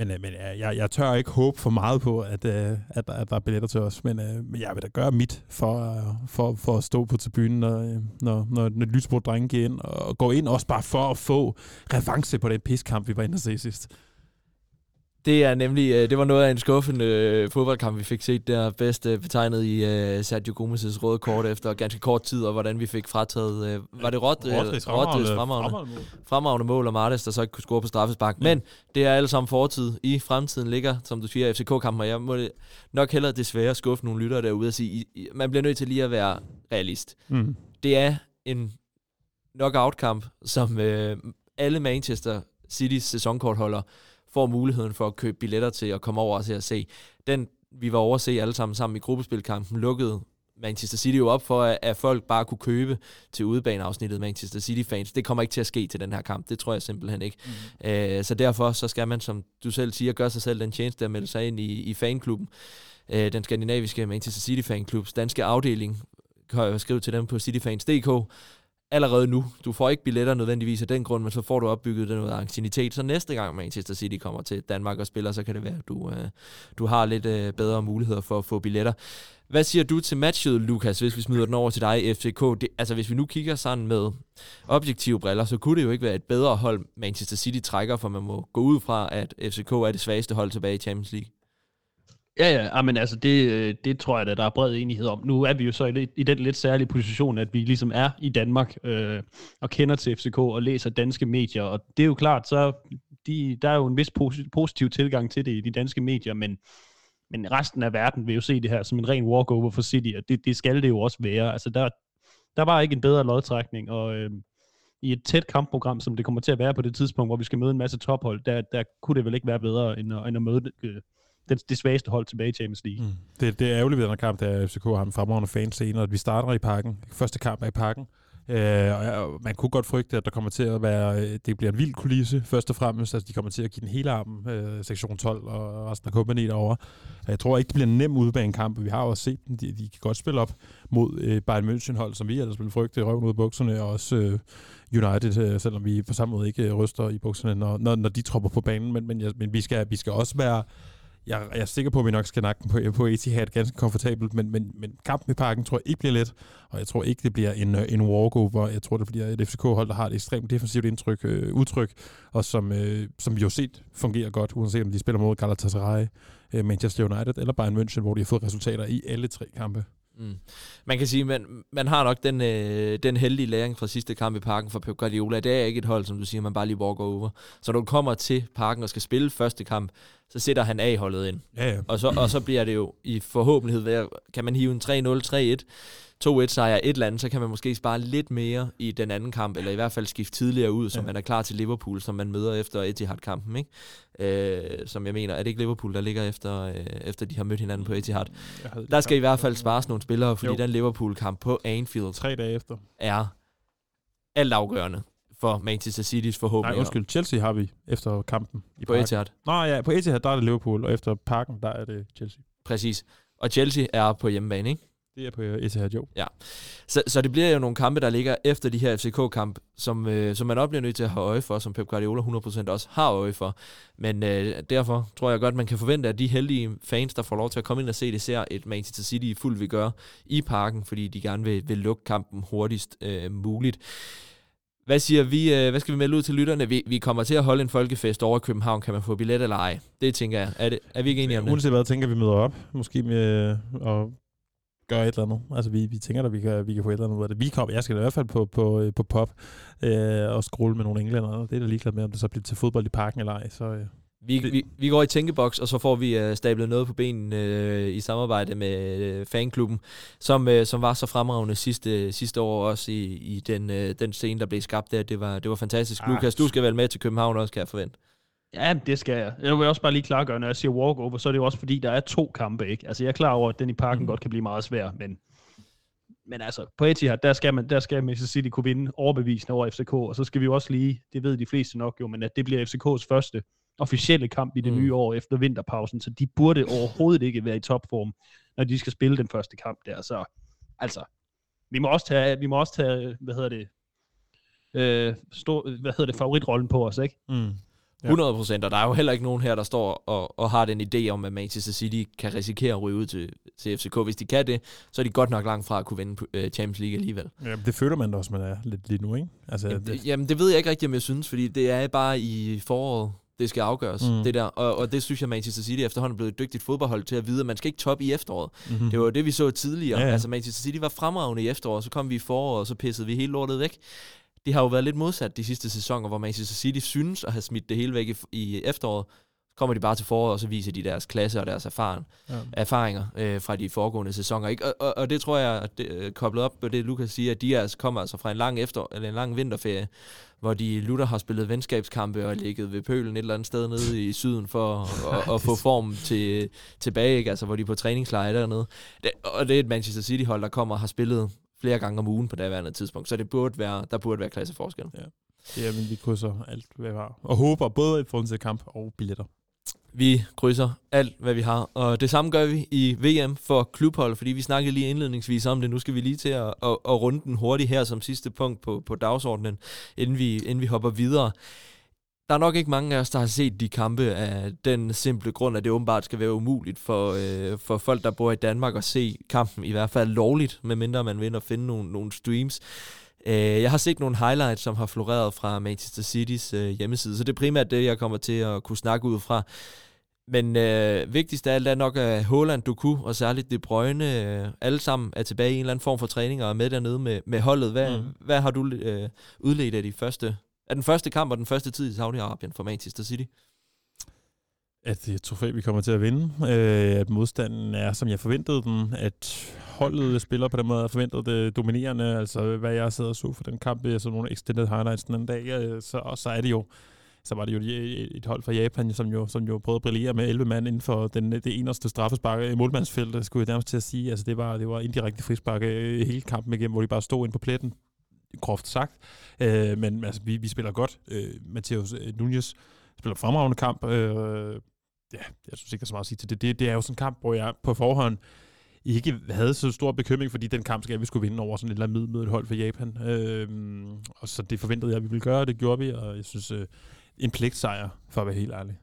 men, øh, men øh, jeg, jeg tør ikke håbe for meget på, at, øh, at, der, at der er billetter til os. Men, men jeg vil da gøre mit for, for, for at stå på tribunen, når, når, når, når Lysbro drenge ind. Og gå ind også bare for at få revanche på den piskamp, vi var inde og se sidst. Det er nemlig, øh, det var noget af en skuffende øh, fodboldkamp, vi fik set der bedst øh, betegnet i Sergio Gomes' røde kort efter ganske kort tid, og hvordan vi fik frataget, var det Rodri, Rodri's fremragende, fremragende, fremragende mål, og Martes, der så ikke kunne score på straffespark. Ja. Men det er alle sammen fortid. I fremtiden ligger, som du siger, FCK-kampen, og jeg må nok hellere desværre skuffe nogle lyttere derude og sige, man bliver nødt til lige at være realist. Mm. Det er en knockout-kamp, som øh, alle Manchester Citys sæsonkortholder får muligheden for at købe billetter til at komme over og se at se. Den, vi var over at se alle sammen sammen i gruppespilkampen, lukkede Manchester City jo op for, at, folk bare kunne købe til udebaneafsnittet Manchester City-fans. Det kommer ikke til at ske til den her kamp. Det tror jeg simpelthen ikke. Mm. Øh, så derfor så skal man, som du selv siger, gøre sig selv den tjeneste at melde sig ind i, i fanklubben. Øh, den skandinaviske Manchester City-fanklubs danske afdeling. Kan jeg skrive til dem på cityfans.dk allerede nu. Du får ikke billetter nødvendigvis af den grund, men så får du opbygget den noget angstinitet. Så næste gang Manchester City kommer til Danmark og spiller, så kan det være, at du, øh, du har lidt øh, bedre muligheder for at få billetter. Hvad siger du til matchet, Lukas, hvis vi smider den over til dig i FCK? Det, altså, hvis vi nu kigger sådan med objektive briller, så kunne det jo ikke være et bedre hold, Manchester City trækker, for man må gå ud fra, at FCK er det svageste hold tilbage i Champions League. Ja, ja, ah, men altså det, øh, det tror jeg, da, der er bred enighed om. Nu er vi jo så i, i den lidt særlige position, at vi ligesom er i Danmark øh, og kender til FCK og læser danske medier, og det er jo klart, så de, der er jo en vis positiv tilgang til det i de danske medier, men, men resten af verden vil jo se det her som en ren walkover for City, og det, det skal det jo også være. Altså der, der var ikke en bedre lodtrækning, og øh, i et tæt kampprogram, som det kommer til at være på det tidspunkt, hvor vi skal møde en masse tophold, der, der kunne det vel ikke være bedre, end at, end at møde øh, det, det svageste hold tilbage i Champions League. Mm. Det, det er ærgerligt ved den kamp, der FCK har en fremragende fanscene, senere, at vi starter i parken. Første kamp er i parken. Øh, og man kunne godt frygte, at der kommer til at være, øh, det bliver en vild kulisse, først og fremmest. Altså, de kommer til at give den hele armen, øh, sektion 12 og resten af kompagni derovre. Jeg tror ikke, det bliver en nem udbanekamp. Vi har også set dem, de, de kan godt spille op mod øh, Bayern München-hold, som vi ellers ville frygte, røven ud af bukserne, og også øh, United, øh, selvom vi på samme måde ikke ryster i bukserne, når, når, når de tropper på banen. Men, men, ja, men vi, skal, vi skal også være jeg, jeg er sikker på, at vi nok skal nakke på, på Etihad ganske komfortabelt, men, men, men kampen i parken tror jeg ikke bliver let, og jeg tror ikke, det bliver en, øh, en walkover. Jeg tror, det bliver et FCK-hold, der har et ekstremt defensivt indtryk, øh, udtryk, og som, øh, som vi jo set fungerer godt, uanset om de spiller mod Galatasaray, øh, Manchester United eller Bayern München, hvor de har fået resultater i alle tre kampe. Mm. Man kan sige, at man, man har nok den, øh, den heldige læring fra sidste kamp i parken for Pep Guardiola. Det er ikke et hold, som du siger, man bare lige walker over. Så når du kommer til parken og skal spille første kamp, så sætter han A-holdet ind. Ja, ja. Og, så, og så bliver det jo i forhåbentlighed ved, kan man hive en 3-0, 3-1, 2-1 sejr et eller andet, så kan man måske spare lidt mere i den anden kamp, eller i hvert fald skifte tidligere ud, så ja. man er klar til Liverpool, som man møder efter Etihad-kampen, ikke? Øh, som jeg mener, er det ikke Liverpool, der ligger efter, øh, efter de har mødt hinanden på Etihad? Der skal i hvert fald spares nogle spillere, fordi jo. den Liverpool-kamp på Anfield Tre dage efter. er alt afgørende for Manchester City's forhåbninger. Nej, undskyld. Chelsea har vi efter kampen i På parken. Etihad. Nå ja, på Etihad, der er det Liverpool, og efter parken, der er det Chelsea. Præcis. Og Chelsea er på hjemmebane, ikke? Det er på Etihad, jo. Så, så det bliver jo nogle kampe, der ligger efter de her FCK-kamp, som, øh, som man også bliver nødt til at have øje for, som Pep Guardiola 100% også har øje for. Men øh, derfor tror jeg godt, man kan forvente, at de heldige fans, der får lov til at komme ind og se det, ser et Manchester City i fuld vi gør i parken, fordi de gerne vil, vil lukke kampen hurtigst øh, muligt. Hvad siger vi? Øh, hvad skal vi melde ud til lytterne? Vi, vi kommer til at holde en folkefest over i København. Kan man få billet eller ej? Det tænker jeg. Er, det, er vi ikke enige om det? Uanset hvad, tænker vi møder op. Måske med at gøre et eller andet. Altså, vi, vi tænker, at vi kan, vi kan få et eller andet ud af det. Vi kommer, jeg skal i hvert fald på, på, øh, på pop øh, og scrolle med nogle englænder. Det er da ligeglad med, om det så bliver til fodbold i parken eller ej. Så, øh. Vi, vi, vi går i tænkeboks, og så får vi øh, stablet noget på benen øh, i samarbejde med øh, fanklubben, som, øh, som var så fremragende sidste, sidste år også i, i den, øh, den scene, der blev skabt der. Det var, det var fantastisk. Ah. Lukas, du skal vel med til København også, kan jeg forvente. Ja, det skal jeg. Jeg vil også bare lige klargøre, når jeg siger walkover, så er det jo også fordi, der er to kampe, ikke? Altså, jeg er klar over, at den i parken mm. godt kan blive meget svær, men, men altså, på Etihad, der skal, man, der skal Manchester City kunne vinde overbevisende over FCK, og så skal vi jo også lige, det ved de fleste nok jo, men at det bliver FCKs første officielle kamp i det Mm. nye år efter vinterpausen, så de burde overhovedet ikke være i topform, når de skal spille den første kamp der. Så altså, vi må også tage, vi må også tage hvad hedder det, øh, stor, hvad hedder det, favoritrollen på os, ikke? Mm. Ja. 100 procent, og der er jo heller ikke nogen her, der står og, og har den idé om, at Manchester City kan risikere at ryge ud til, til FCK. Hvis de kan det, så er de godt nok langt fra at kunne vinde øh, Champions League alligevel. Ja, det føler man da også, man er lidt lige nu, ikke? Altså, Jamen det, jamen, det ved jeg ikke rigtig, om jeg synes, fordi det er bare i foråret, det skal afgøres, Mm. det der. Og, og det synes jeg, Manchester City efterhånden er blevet et dygtigt fodboldhold til at vide, at man skal ikke toppe i efteråret. mm-hmm. Det var jo det, vi så tidligere. Ja. ja. Altså, Manchester City var fremragende i efteråret, så kom vi i foråret, og så pissede vi hele lortet væk. Det har jo været lidt modsat de sidste sæsoner, hvor Manchester City synes at have smidt det hele væk i, i efteråret. Så kommer de bare til foråret, og så viser de deres klasse og deres erfaring, ja. erfaringer øh, fra de foregående sæsoner. Ikke? Og, og, og det tror jeg, at det, øh, koblet op på det, Lukas siger, at de altså kommer altså fra en lang, efter, eller en lang vinterferie, hvor de lutter har spillet venskabskampe og ligget ved pølen et eller andet sted nede i syden for at, at, at få form til, tilbage, ikke? altså hvor de er på træningslejre dernede. Det, og det er et Manchester City-hold, der kommer og har spillet flere gange om ugen på daværende tidspunkt, så det burde være, der burde være klasseforskel. Ja, men vi krydser alt, hvad vi har. Og håber både i forhold til kamp og billetter. Vi krydser alt, hvad vi har. Og det samme gør vi i VM for klubhold, fordi vi snakkede lige indledningsvis om det. Nu skal vi lige til at, at, at runde den hurtigt her som sidste punkt på, på dagsordenen, inden vi, inden vi hopper videre. Der er nok ikke mange af os, der har set de kampe af den simple grund, at det åbenbart skal være umuligt for, øh, for folk, der bor i Danmark at se kampen, i hvert fald lovligt, medmindre man vil ind og finde nogle, nogle streams. Øh, jeg har set nogle highlights, som har floreret fra Manchester Citys øh, hjemmeside, så det er primært det, jeg kommer til at kunne snakke ud fra. Men øh, vigtigst af alt er nok, at Haaland, Doku og særligt De Bruyne, øh, alle sammen er tilbage i en eller anden form for træning og er med dernede med, med holdet. Hvad, mm. hvad har du øh, udledt af de første, er den første kamp og den første tid i Saudi-Arabien for Manchester City? At det er et trofæ, vi kommer til at vinde. Øh, at modstanden er, som jeg forventede den. At holdet spiller på den måde, jeg forventede det dominerende. Altså, hvad jeg sad og så for den kamp, jeg så nogle extended highlights den anden dag, øh, så, og så er det jo så var det jo et hold fra Japan, som jo, som jo prøvede at brillere med 11 mand inden for den, det eneste straffespark øh, i målmandsfeltet, skulle jeg nærmest til at sige. Altså, det var, det var indirekte frispark øh, hele kampen igennem, hvor de bare stod ind på pletten groft sagt. Øh, men altså, vi, vi spiller godt. Øh, Mateus øh, Nunez spiller fremragende kamp. Øh, ja, jeg synes ikke, der er så meget at sige til det. det. Det er jo sådan en kamp, hvor jeg på forhånd ikke havde så stor bekymring, fordi den kamp skal vi skulle vinde over sådan et eller andet middel hold for Japan. Øh, og så det forventede jeg, at vi ville gøre, og det gjorde vi, og jeg synes, øh, en pligtsejr, for at være helt ærlig.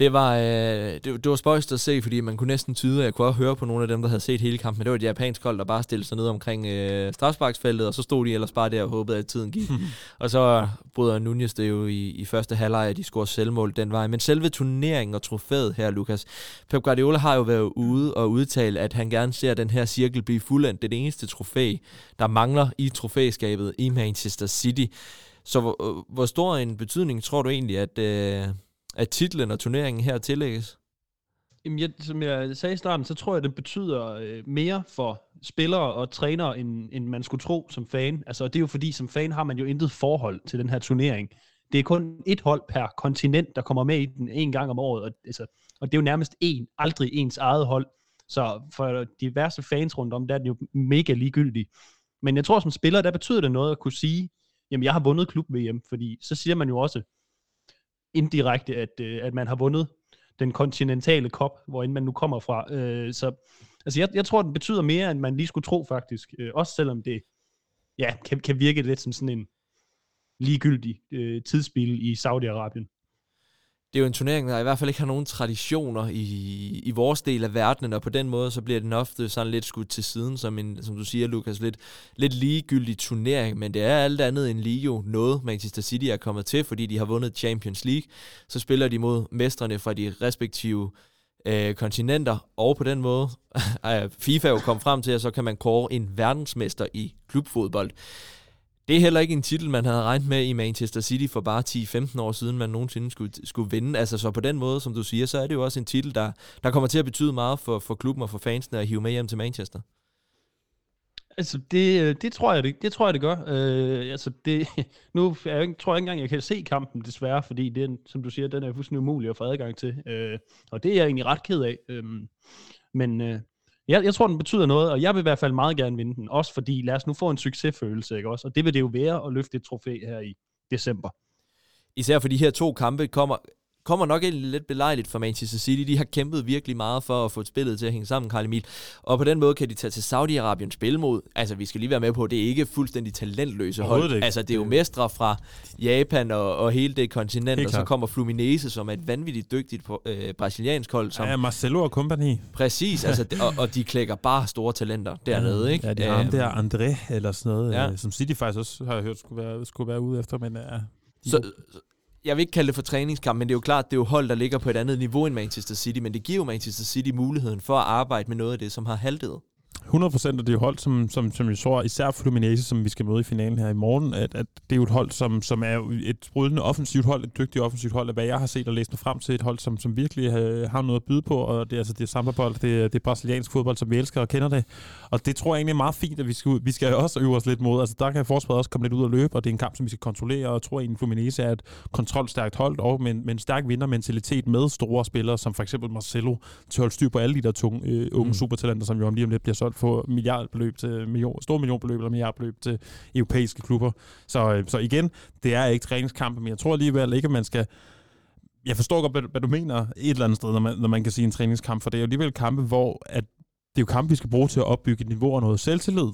Det var, øh, det, det var spøjst at se, fordi man kunne næsten tyde, at jeg kunne også høre på nogle af dem, der havde set hele kampen, men det var et japansk hold, der bare stillede sig ned omkring øh, strafsparksfeltet, og så stod de ellers bare der og håbede, at tiden gik. og så bryder Nunez det jo i, i første halvleg, at de scorer selvmål den vej. Men selve turneringen og trofæet her, Lukas, Pep Guardiola har jo været ude og udtale, at han gerne ser den her cirkel blive fuldendt. Det er det eneste trofæ, der mangler i trofæskabet i Manchester City. Så hvor, hvor stor en betydning tror du egentlig, at... Øh, at titlen og turneringen her tillægges? Jamen, jeg, som jeg sagde i starten, så tror jeg, det betyder øh, mere for spillere og trænere, end, end man skulle tro som fan. Altså, det er jo fordi, som fan har man jo intet forhold til den her turnering. Det er kun et hold per kontinent, der kommer med i den en gang om året, og, altså, og det er jo nærmest en, aldrig ens eget hold. Så for diverse fans rundt om, der er det jo mega ligegyldigt. Men jeg tror, som spiller, der betyder det noget at kunne sige, jamen, jeg har vundet klub-VM, fordi så siger man jo også, indirekte, at, øh, at man har vundet den kontinentale kop, hvor end man nu kommer fra. Øh, så altså jeg, jeg tror, den betyder mere, end man lige skulle tro faktisk. Øh, også selvom det ja, kan, kan virke lidt som sådan en ligegyldig øh, tidsspil i Saudi-Arabien det er jo en turnering, der i hvert fald ikke har nogen traditioner i, i vores del af verdenen, og på den måde, så bliver den ofte sådan lidt skudt til siden, som, en, som du siger, Lukas, lidt, lidt ligegyldig turnering, men det er alt andet end lige jo noget, Manchester City er kommet til, fordi de har vundet Champions League. Så spiller de mod mestrene fra de respektive øh, kontinenter, og på den måde, øh, FIFA jo kom frem til, at så kan man kåre en verdensmester i klubfodbold. Det er heller ikke en titel, man havde regnet med i Manchester City for bare 10-15 år siden, man nogensinde skulle, skulle vinde. Altså så på den måde, som du siger, så er det jo også en titel, der, der kommer til at betyde meget for, for klubben og for fansene at hive med hjem til Manchester. Altså, det, øh, det, tror jeg, det, det tror jeg, det gør. Øh, altså, det, nu er jeg, tror jeg ikke engang, jeg kan se kampen, desværre, fordi den, som du siger, den er fuldstændig umulig at få adgang til. Øh, og det er jeg egentlig ret ked af. Øh, men, øh, jeg, jeg tror, den betyder noget, og jeg vil i hvert fald meget gerne vinde den. Også fordi, lad os nu få en succesfølelse, ikke også? Og det vil det jo være at løfte et trofæ her i december. Især for de her to kampe kommer kommer nok lidt belejligt for Manchester City. De har kæmpet virkelig meget for at få spillet til at hænge sammen, Karl Emil. Og på den måde kan de tage til Saudi-Arabien spille mod. Altså, vi skal lige være med på, at det er ikke fuldstændig talentløse hold. Ikke. Altså, det er jo mestre fra Japan og, og hele det kontinent, Helt og så kommer Fluminense, som er et vanvittigt dygtigt øh, brasiliansk hold. Som, ja, Marcelo og company. Præcis, altså, og, og de klækker bare store talenter dernede, ja, ikke? Ja, det er ham der André, eller sådan noget, ja. øh, som City faktisk også har jeg hørt skulle være, skulle være ude efter, men ja. Så, jeg vil ikke kalde det for træningskamp, men det er jo klart, det er jo hold, der ligger på et andet niveau end Manchester City, men det giver jo Manchester City muligheden for at arbejde med noget af det, som har haltet. 100 procent, og det hold, som, som, som jeg tror, især Fluminense, som vi skal møde i finalen her i morgen, at, at det er jo et hold, som, som er et sprudlende offensivt hold, et dygtigt offensivt hold, hvad jeg har set og læst mig frem til, et hold, som, som virkelig har noget at byde på, og det altså det er samba-bold, det, er, det er brasiliansk fodbold, som vi elsker og kender det, og det tror jeg egentlig er meget fint, at vi skal, vi skal også øve os lidt mod, altså der kan forsvaret også komme lidt ud og løbe, og det er en kamp, som vi skal kontrollere, og jeg tror egentlig, Fluminense er et kontrolstærkt hold, og med, med en stærk vindermentalitet med store spillere, som for eksempel Marcelo, til at holde styr på alle de der tunge, øh, unge mm. supertalenter, som jo om lige om lidt bliver solgt for få milliardbeløb til million, store millionbeløb eller milliardbeløb til europæiske klubber. Så, øh, så igen, det er ikke træningskampe, men jeg tror alligevel ikke, at man skal jeg forstår godt, hvad, hvad du mener et eller andet sted, når man, når man kan sige en træningskamp, for det er jo alligevel kampe, hvor at det er jo kampe, vi skal bruge til at opbygge et niveau og noget selvtillid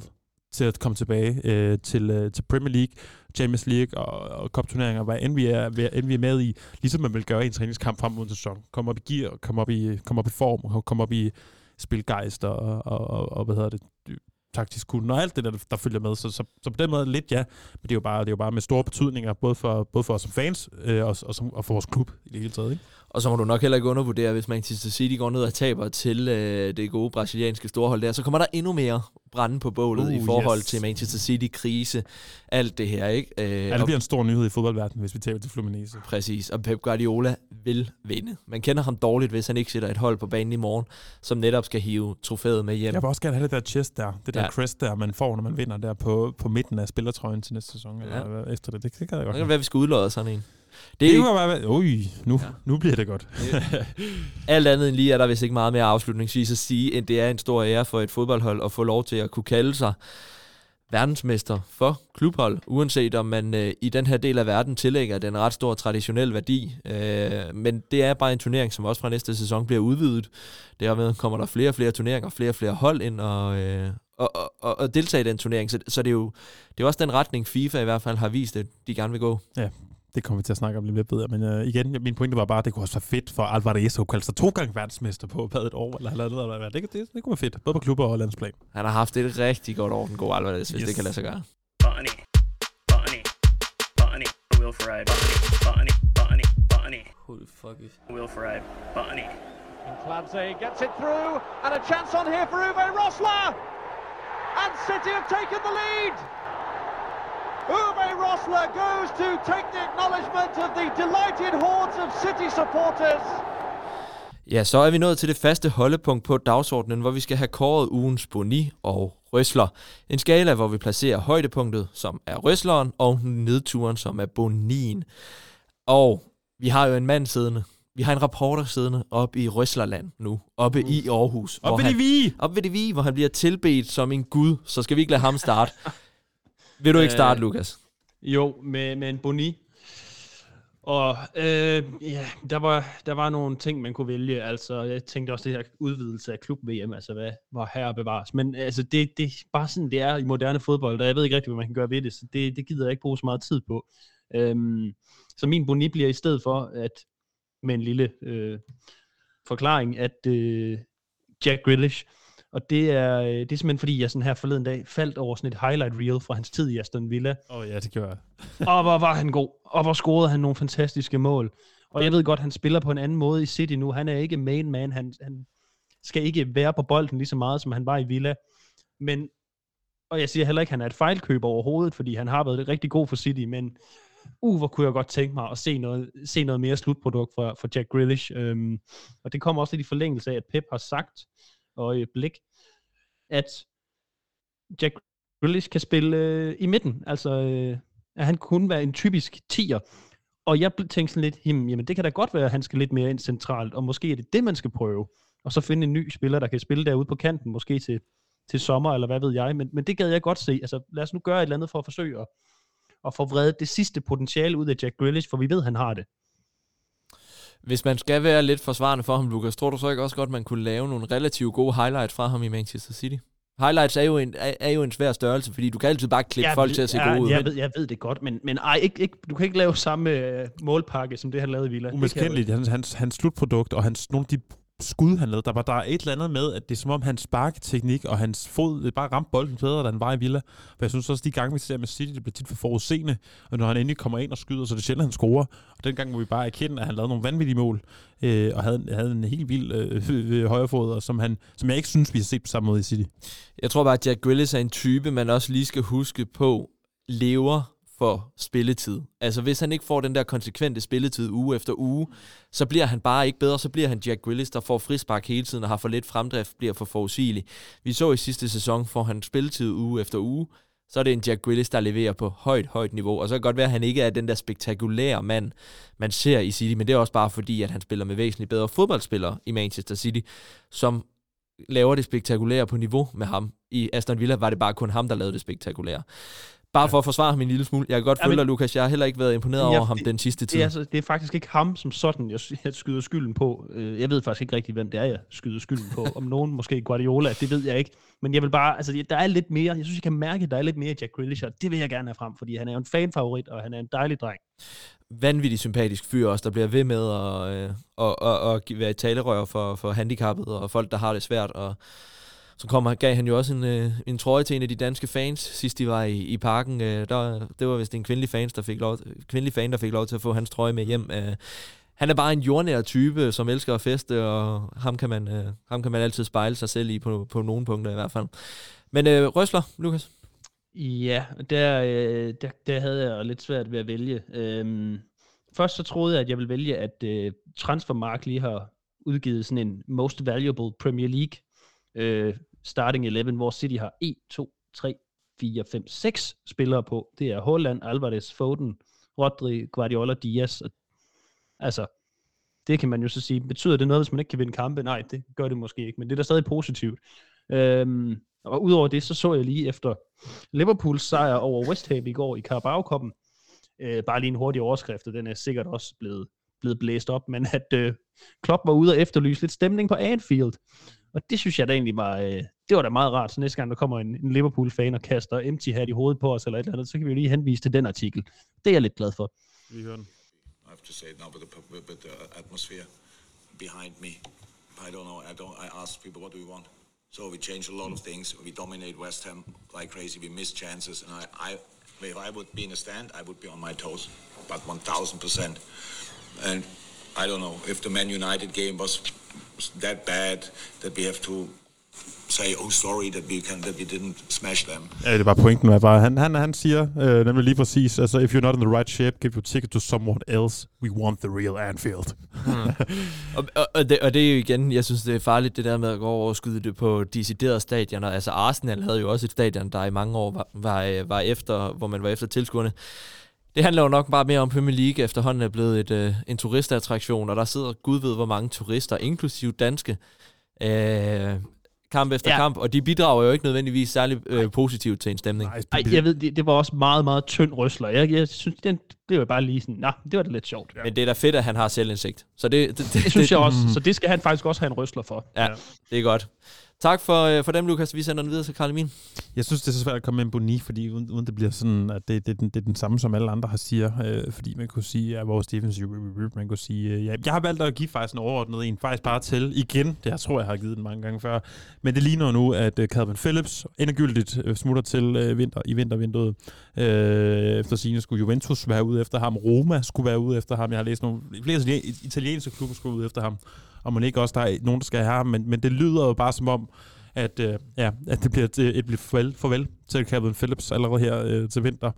til at komme tilbage øh, til, øh, til Premier League, Champions League og, og Cup-turneringer, hvad end vi, er, hvad end vi er med i, ligesom man vil gøre i en træningskamp frem mod en sæson. Kom op i gear, kom op i, kom op i form, kom op i spilgejst og, og, og, og, hvad hedder det, taktisk kunde og alt det der, der følger med. Så, så, så på den måde lidt ja, men det er jo bare, det er jo bare med store betydninger, både for, både for os som fans øh, og, og, som, og for vores klub i det hele taget. Ikke? Og så må du nok heller ikke undervurdere, hvis Manchester City går ned og taber til øh, det gode brasilianske storhold der, så kommer der endnu mere brænde på bålet uh, i forhold yes. til Manchester City-krise, alt det her, ikke? Øh, ja, det bliver en stor nyhed i fodboldverdenen, hvis vi taber til Fluminense. Præcis, og Pep Guardiola vil vinde. Man kender ham dårligt, hvis han ikke sætter et hold på banen i morgen, som netop skal hive trofæet med hjem. Jeg vil også gerne have det der chest der, det der ja. crest der, man får, når man vinder der på, på midten af spillertrøjen til næste sæson, ja. eller efter det. Det, det kan jeg godt. Det kan være, vi skal udlåde sådan en. Det, det kunne bare Ui, nu, ja. nu bliver det godt. Alt andet end lige er der vist ikke meget mere afslutningsvis at sige, end det er en stor ære for et fodboldhold at få lov til at kunne kalde sig verdensmester for klubhold, uanset om man øh, i den her del af verden tillægger den ret stor traditionel værdi. Øh, men det er bare en turnering, som også fra næste sæson bliver udvidet. Dermed kommer der flere og flere turneringer, flere og flere hold ind og, øh, og, og, og deltage i den turnering. Så, så det, er jo, det er også den retning, FIFA i hvert fald har vist, at de gerne vil gå. Ja, det kommer vi til at snakke om lidt mere bedre. Men uh, igen, min pointe var bare, at det kunne også være fedt for Alvarez at kalde sig to gange verdensmester på hvad, et år, eller halvandet, eller hvad. Det, det, det kunne være fedt, både på klubber og landsplan. Han har haft et rigtig godt år, den gode Alvarez, hvis Yes. det kan lade sig gøre. Bunny, bunny, bunny, Will Ferrari, bunny, bunny, Who the fuck is... Will Ferrari, bunny. Clancy gets it through, and a chance on here for Uwe Rosler! And City have taken the lead! Uwe Rosler goes to take the acknowledgement of the delighted hordes of City supporters. Ja, så er vi nået til det faste holdepunkt på dagsordenen, hvor vi skal have kåret ugens boni og røsler. En skala, hvor vi placerer højdepunktet, som er røsleren, og nedturen, som er bonien. Og vi har jo en mand siddende. Vi har en rapporter siddende oppe i Røslerland nu, oppe i Aarhus. Op ved han- de vige! Op ved det vi, hvor han bliver tilbedt som en gud. Så skal vi ikke lade ham starte. Vil du ikke starte, Øh, Lukas? Jo, med, med en boni. Og øh, ja, der var, der var nogle ting, man kunne vælge. Altså, jeg tænkte også det her udvidelse af klub-VM, altså hvad var her bevares. Men altså, det, det er bare sådan, det er i moderne fodbold, og jeg ved ikke rigtig, hvad man kan gøre ved det, så det, det gider jeg ikke bruge så meget tid på. Øhm, så min boni bliver i stedet for, at med en lille øh, forklaring, at øh, Jack Grealish, og det er, øh, det er simpelthen fordi, jeg sådan her forleden dag faldt over sådan et highlight reel fra hans tid i Aston Villa, Åh oh, ja, det gjorde jeg. og hvor var han god, og hvor scorede han nogle fantastiske mål. Og jeg ved godt, han spiller på en anden måde i City nu. Han er ikke main man, han, han skal ikke være på bolden lige så meget, som han var i Villa. Men, og jeg siger heller ikke, at han er et fejlkøb overhovedet, fordi han har været rigtig god for City, men uh, hvor kunne jeg godt tænke mig at se noget, se noget mere slutprodukt fra, fra Jack Grealish. Øhm, og det kommer også lidt i forlængelse af, at Pep har sagt, og et blik, at Jack Grealish kan spille øh, i midten. Altså, øh, at han kunne være en typisk tier. Og jeg tænkte sådan lidt, "Jamen, jamen det kan da godt være, at han skal lidt mere ind centralt, og måske er det det, man skal prøve. Og så finde en ny spiller, der kan spille derude på kanten, måske til, til sommer, eller hvad ved jeg. Men, men det gad jeg godt se. Altså, lad os nu gøre et eller andet for at forsøge at, at få vredet det sidste potentiale ud af Jack Grealish, for vi ved, han har det. Hvis man skal være lidt forsvarende for ham, Lukas, tror du så ikke også godt, man kunne lave nogle relativt gode highlights fra ham i Manchester City? Highlights er jo en, er, er jo en svær størrelse, fordi du kan altid bare klippe folk til at se ja, gode ud. Jeg ved, jeg ved det godt, men, men ej, ikke, ikke, du kan ikke lave samme øh, målpakke, som det han lavede i Villa. Jeg Umiskendeligt, hans, hans, hans slutprodukt og hans, nogle af de skud, han lavede, der var der er et eller andet med, at det er som om hans sparketeknik og hans fod det bare ramte bolden bedre, da han var i Villa. For jeg synes også, de gange, vi ser med City, det bliver tit for forudseende, og når han endelig kommer ind og skyder, så er det sjældent, han scorer. Og den gang må vi bare erkende, at han lavede nogle vanvittige mål, øh, og havde, havde en helt vild øh, højrefod, og som, han, som jeg ikke synes, vi har set på samme måde i City. Jeg tror bare, at Jack Grealish er en type, man også lige skal huske på, lever for spilletid. Altså hvis han ikke får den der konsekvente spilletid uge efter uge, så bliver han bare ikke bedre, så bliver han Jack Grealish, der får frispark hele tiden og har for lidt fremdrift, bliver for forudsigelig. Vi så i sidste sæson, får han spilletid uge efter uge, så er det en Jack Grealish, der leverer på højt, højt niveau. Og så kan godt være, at han ikke er den der spektakulære mand, man ser i City, men det er også bare fordi, at han spiller med væsentligt bedre fodboldspillere i Manchester City, som laver det spektakulære på niveau med ham. I Aston Villa var det bare kun ham, der lavede det spektakulære. Bare for at forsvare ham en lille smule. Jeg kan godt Ja, følge dig, Lukas. Jeg har heller ikke været imponeret Ja, over ham det- den sidste tid. Det er, altså, det er faktisk ikke ham som sådan, jeg, jeg skyder skylden på. Øh, Jeg ved faktisk ikke rigtig, hvem det er, jeg skyder skylden på. Om nogen måske Guardiola, det ved jeg ikke. Men jeg vil bare, altså der er lidt mere, jeg synes, jeg kan mærke, at der er lidt mere Jack Grealish, og det vil jeg gerne have frem, fordi han er jo en fanfavorit, og han er en dejlig dreng. vanvittig sympatisk fyr også, der bliver ved med at, øh, at, at, at være et talerør for, for handicappet og folk, der har det svært. Og så kommer, gav han jo også en, øh, en trøje til en af de danske fans, sidst de var i, i parken. Øh, der, det var vist en kvindelig, fans, der fik lov, kvindelig fan, der fik lov til at få hans trøje med hjem. Øh, han er bare en jordnær type, som elsker at feste, og ham kan man, øh, ham kan man altid spejle sig selv i på, på nogle punkter i hvert fald. Men øh, Røsler, Lukas? Ja, der, øh, der, der havde jeg lidt svært ved at vælge. Øhm, først så troede jeg, at jeg ville vælge, at øh, Transfermark lige har udgivet sådan en Most Valuable Premier League øh, Starting 11, hvor City har 1, 2, 3, 4, 5, 6 spillere på. Det er Holland, Alvarez, Foden, Rodri, Guardiola, Diaz. Og, altså, det kan man jo så sige. Betyder det noget, hvis man ikke kan vinde kampe? Nej, det gør det måske ikke, men det er da stadig positivt. Øhm, Og udover det, så så jeg lige efter Liverpools sejr over West Ham i går i Carabao-koppen, øh, bare lige en hurtig overskrift, og den er sikkert også blevet, blevet blæst op, men at øh, Klopp var ude og efterlyse lidt stemning på Anfield. Og det synes jeg da egentlig var, øh, det var da meget rart, så næste gang der kommer en, en Liverpool-fan og kaster empty hat i hovedet på os eller et eller andet, så kan vi jo lige henvise til den artikel. Det er jeg lidt glad for. Vi hører den. I have to say it now, but the, but but the atmosphere behind me, I don't know. I don't. I asked people, what do we want? So we changed a lot of things. We dominate West Ham like crazy. We miss chances, and I, I, if I would be in a stand, I would be on my toes, but one thousand percent. And I don't know if the Man United game was that bad that we have to say, oh, sorry that we can that we didn't smash them. Ja, det var pointen. Var bare, han, han, han siger øh, nemlig lige præcis, altså, if you're not in the right shape, give your ticket to someone else. We want the real Anfield. Og, og, og, det, og det er jo igen, jeg synes, det er farligt, det der med at gå over og skyde det på deciderede stadioner. Altså Arsenal havde jo også et stadion, der i mange år var, var, øh, var efter, hvor man var efter tilskuerne. Det handler jo nok bare mere om Premier League efterhånden er blevet et, øh, en turistattraktion, og der sidder gud ved hvor mange turister, inklusive danske, øh, kamp efter ja. Ja. kamp, og de bidrager jo ikke nødvendigvis særlig øh, positivt til en stemning. Nej, Ej, jeg ved, det, det var også meget, meget tynd røsler. Jeg, jeg synes, den blev jeg bare lige sådan, nah, det var da lidt sjovt. Ja. Men det er da fedt, at han har selvindsigt. Så det, det, det, Det synes jeg også, så det skal han faktisk også have en røsler for. Ja, det er godt. Tak for, øh, for dem, Lukas. Vi sender den videre til Karl Emil. Jeg synes, det er så svært at komme med en boni, fordi uden, uden det bliver sådan, at det, det, det, det er den samme, som alle andre har siger. Øh, fordi man kunne sige, at vores defensive, man kunne sige, øh, ja, jeg har valgt at give faktisk en overordnet en, faktisk bare til igen. Det jeg tror jeg har givet den mange gange før. Men det ligner nu, at øh, Calvin Phillips endegyldigt øh, smutter til øh, vinter, i vintervinduet. Øh, efter sine skulle Juventus være ude efter ham. Roma skulle være ude efter ham. Jeg har læst nogle, flere italienske klubber skulle ude efter ham. Og man ikke også, der er nogen, der skal have ham. Men, men det lyder jo bare som om, at, øh, ja, at det bliver et, et bliver farvel, farvel til Calvin Phillips allerede her øh, til vinter.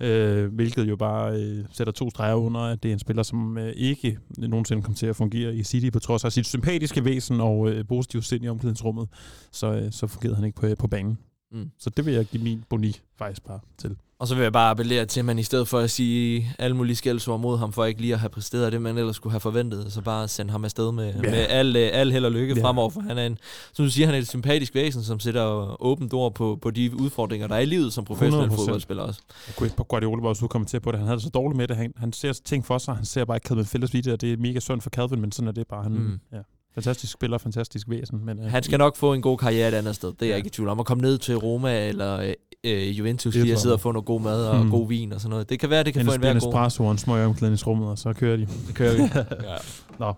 Øh, hvilket jo bare øh, sætter to streger under, at det er en spiller, som øh, ikke nogensinde kommer til at fungere i City, på trods af sit sympatiske væsen og øh, positive sind i omklædningsrummet, så, øh, så fungerede han ikke på, på banen. Mm. Så det vil jeg give min boni faktisk bare til. Og så vil jeg bare appellere til, at man i stedet for at sige alle mulige skældsord mod ham, for ikke lige at have præsteret det, man ellers skulle have forventet, så bare sende ham afsted med, yeah. med al, øh, al held og lykke yeah. fremover, for han er en, som du siger, han er et sympatisk væsen, som sætter åbent ord på, på de udfordringer, der er i livet som professionel 100%. fodboldspiller også. Jeg kunne ikke på Guardiola var også kommentere på det. Han havde det så dårligt med det. Han, han ser ting for sig. Han ser bare ikke Calvin Phillips det, og det er mega synd for Calvin, men sådan er det bare. Han, Mm. mm. ja. Fantastisk spiller, fantastisk væsen. Men, øh, Han skal nok få en god karriere et andet sted, det er jeg Ja. ikke i tvivl om. At komme ned til Roma eller øh, Juventus lige at sidde og få noget god mad og Mm. god vin og sådan noget. Det kan være, det kan en, få en hver en god. espresso og en smøg i omklædningsrummet, og så kører de. Det kører vi. ja. Nå.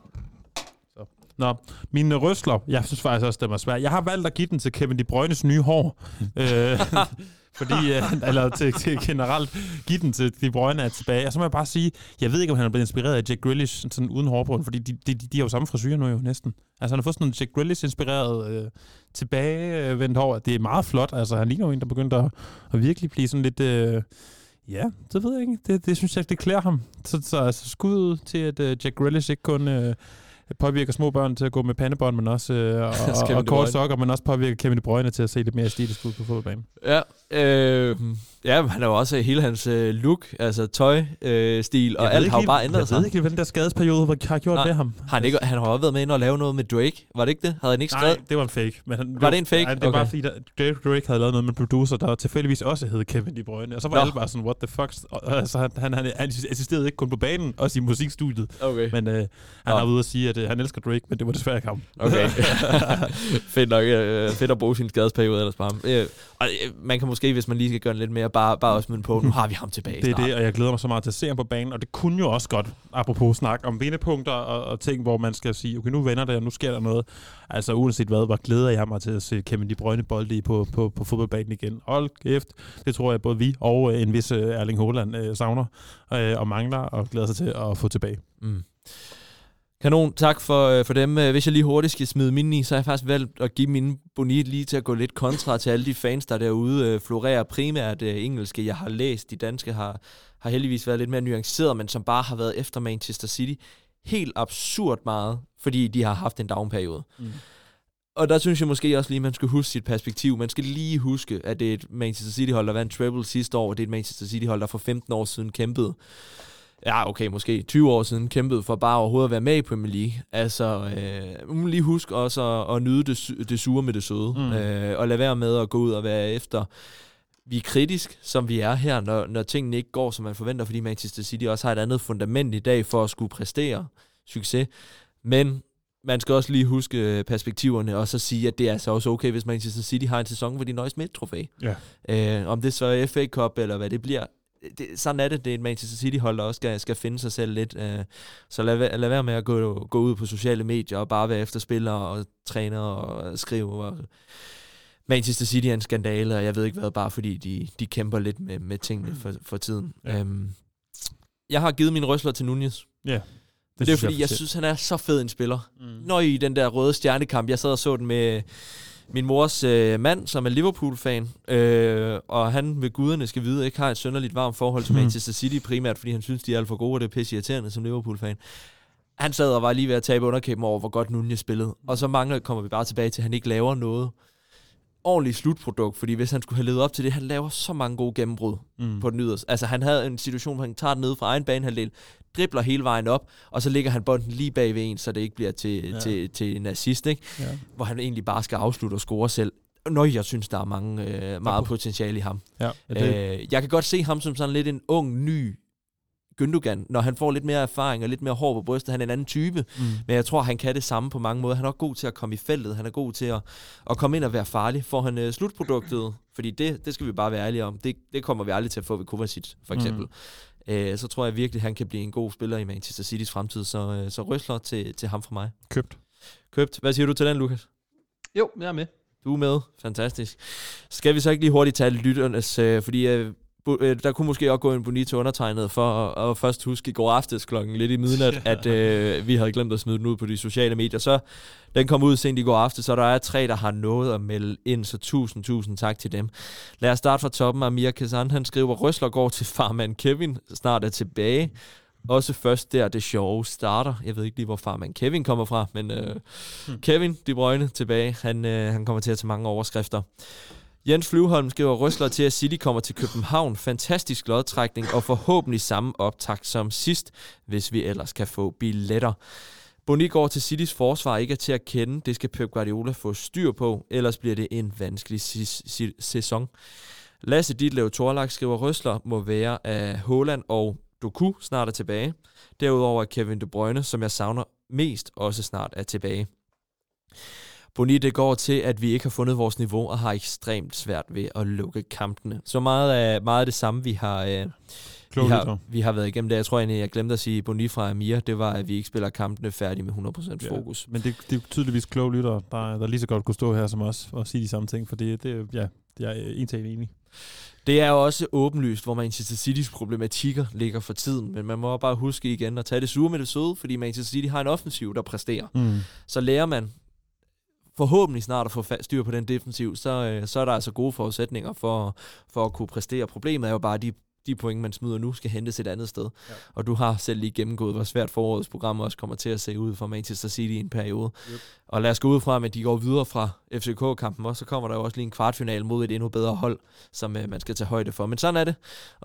Nå, mine røsler, jeg synes faktisk også, det var svært. Jeg har valgt at give den til Kevin De Bruynes nye hår. øh, fordi, øh, eller til, til generelt, give den til De Bruyne er tilbage. Og så må jeg bare sige, jeg ved ikke, om han er blevet inspireret af Jack Grealish, sådan uden hårbrun, fordi de, de, de, de har jo samme frisyr nu jo næsten. Altså han har fået sådan en Jack Grealish-inspireret øh, tilbagevendt hår. Det er meget flot. Altså han ligner jo en, der begyndte at, at virkelig blive sådan lidt... Øh, Ja, det ved jeg ikke. Det, det synes jeg, det klæder ham. Så, så altså, skud ud til, at uh, Jack Grealish ikke kun uh, påvirker små børn til at gå med pandebånd, men også uh, og, og, og kort sokker, men også påvirker Kevin De Bruyne til at se lidt mere æstetisk ud på fodboldbanen. Ja, øh, ja, han har jo også hele hans øh, look, altså tøjstil, øh, stil, og Jeg alt har jo bare ændret jeg sig. ved ikke, hvad den der skadesperiode har gjort Nej. ved ham. Har han, ikke, han har også været med ind og lave noget med Drake, var det ikke det? Havde han ikke skrevet? Nej, det var en fake. Men han, Var det en fake? Nej, det var Okay. bare fordi, der, Drake, havde lavet noget med en producer, der tilfældigvis også hed Kevin De Bruyne. Og så var Nå. alle bare sådan, what the fuck? Og, altså, han, han, han, han assisterede ikke kun på banen, også i musikstudiet. Okay. Men øh, han Nå. har ude at sige, at øh, han elsker Drake, men det var desværre ikke ham. Okay. fedt nok. Øh, fedt at bruge sin skadesperiode ellers på ham. Øh, og øh, man kan måske, hvis man lige skal gøre den lidt mere, bare, bare også minde på, nu har vi ham tilbage Det er snart. det, og jeg glæder mig så meget til at se ham på banen, og det kunne jo også godt, apropos snak om vendepunkter og, og ting, hvor man skal sige, okay, nu vender det, og nu sker der noget. Altså uanset hvad, hvor glæder jeg mig til at se Kevin De Bruyne bolde i på, på, på fodboldbanen igen. Hold kæft, det tror jeg både vi og øh, en vis øh, Erling Haaland øh, savner øh, og mangler, og glæder sig til at få tilbage. Mm. Kanon, tak for, øh, for dem. Øh, Hvis jeg lige hurtigt skal smide mine i, så har jeg faktisk valgt at give mine bonit lige til at gå lidt kontra til alle de fans, der derude øh, florerer primært engelske. Jeg har læst, de danske har, har heldigvis været lidt mere nuanceret, men som bare har været efter Manchester City helt absurd meget, fordi de har haft en downperiode. Mm. Og der synes jeg måske også lige, man skal huske sit perspektiv. Man skal lige huske, at det er et Manchester City-hold, der vandt treble sidste år, og det er et Manchester City-hold, der for 15 år siden kæmpede ja okay, måske 20 år siden kæmpede for bare overhovedet at være med i Premier League. Altså, øh, lige huske også at, at nyde det, det sure med det søde, mm. øh, og lade være med at gå ud og være efter vi er kritisk, som vi er her, når, når tingene ikke går, som man forventer, fordi Manchester City også har et andet fundament i dag for at skulle præstere succes. Men man skal også lige huske perspektiverne, og så sige, at det er altså også okay, hvis Manchester City har en sæson, hvor de nøjes med et trofæ. Ja. Øh, om det så er FA Cup, eller hvad det bliver. Det, sådan er det, det er et Manchester City-hold, der også skal, skal finde sig selv lidt. Øh, så lad, lad være med at gå, gå ud på sociale medier og bare være efter spillere og træner og skrive. Og Manchester City er en skandale, og jeg ved ikke hvad, bare fordi de, de kæmper lidt med, med tingene for, for tiden. Ja. Øhm, jeg har givet min røsler til Nunez. Ja. Det, det er synes fordi, jeg, fortæ- synes, han er så fed en spiller. Mm. Når i den der røde stjernekamp, jeg sad og så den med min mors øh, mand, som er Liverpool-fan, øh, og han ved guderne skal vide, ikke har et sønderligt varmt forhold til Mhm. Manchester City, primært fordi han synes, de er alt for gode, og det er pisse irriterende som Liverpool-fan. Han sad og var lige ved at tabe underkæben over, hvor godt Nunez spillede. Og så mangler, kommer vi bare tilbage til, at han ikke laver noget ordentligt slutprodukt, fordi hvis han skulle have levet op til det, han laver så mange gode gennembrud Mm. på den yderste. Altså han havde en situation, hvor han tager den ned fra egen banehalvdel, dribler hele vejen op, og så ligger han bolden lige bag ved en, så det ikke bliver til, Ja. til, til en assist, ikke? Ja. hvor han egentlig bare skal afslutte og score selv. Nå, jeg synes, der er mange, øh, meget potentiale i ham. Ja, ja, det, Øh, jeg kan godt se ham som sådan lidt en ung, ny Gündogan, når han får lidt mere erfaring og lidt mere hår på brystet. Han er en anden type, mm. men jeg tror, han kan det samme på mange måder. Han er også god til at komme i feltet. Han er god til at, at komme ind og være farlig. Får han øh, slutproduktet, fordi det, det skal vi bare være ærlige om, det, det kommer vi aldrig til at få ved Kovacic, for eksempel. Mm. Øh, så tror jeg virkelig, han kan blive en god spiller i Manchester City's fremtid. Så, øh, så røsler til, til ham fra mig. købt. Købt. Hvad siger du til den, Lukas? Jo, jeg er med. Du er med. Fantastisk. Skal vi så ikke lige hurtigt tage lytternes, øh, fordi øh, øh, der kunne måske også gå en bonito undertegnet for at, at først huske i går aftes klokken lidt i midnat, at øh, vi havde glemt at smide den ud på de sociale medier. Så den kom ud sent i går aftes, så der er tre, der har noget at melde ind, så tusind, tusind tak til dem. Lad os starte fra toppen. Amir Kazan, han skriver, Røsler går til farmand Kevin, snart er tilbage. Også først der, det sjove starter. Jeg ved ikke lige, hvor farmand Kevin kommer fra, men øh, hmm. Kevin De Bruyne tilbage. Han, øh, han kommer til at tage mange overskrifter. Jens Flyvholm skriver røsler til, at City kommer til København. Fantastisk lodtrækning og forhåbentlig samme optakt som sidst, hvis vi ellers kan få billetter. Boni går til Citys forsvar ikke er til at kende. Det skal Pep Guardiola få styr på, ellers bliver det en vanskelig sæson. Lasse Ditlev Torlak skriver, røsler må være af Håland og Doku snart er tilbage. Derudover er Kevin De Bruyne, som jeg savner mest, også snart er tilbage. Boni, det går til, at vi ikke har fundet vores niveau og har ekstremt svært ved at lukke kampene. Så meget af, meget af det samme, vi har, øh, vi, har, lytter. vi har været igennem det. Jeg tror egentlig, jeg glemte at sige Boni fra Amir, det var, at vi ikke spiller kampene færdige med 100% Ja. fokus. Men det, det er tydeligvis kloge lyttere, der, der lige så godt kunne stå her som os og sige de samme ting, for det, det ja, jeg er en til en enig. Det er jo også åbenlyst, hvor Manchester Citys problematikker ligger for tiden, men man må bare huske igen at tage det sure med det søde, fordi Manchester City har en offensiv, der præsterer. Mm. Så lærer man forhåbentlig snart at få styr på den defensiv, så, øh, så er der altså gode forudsætninger for, for at kunne præstere. Problemet er jo bare, at de, de point, man smider nu, skal hentes et andet sted. Ja. Og du har selv lige gennemgået, hvor svært forårets program også kommer til at se ud for Manchester City i en periode. Yep. Og lad os gå ud fra, at de går videre fra FCK-kampen også, så kommer der jo også lige en kvartfinal mod et endnu bedre hold, som øh, man skal tage højde for. Men sådan er det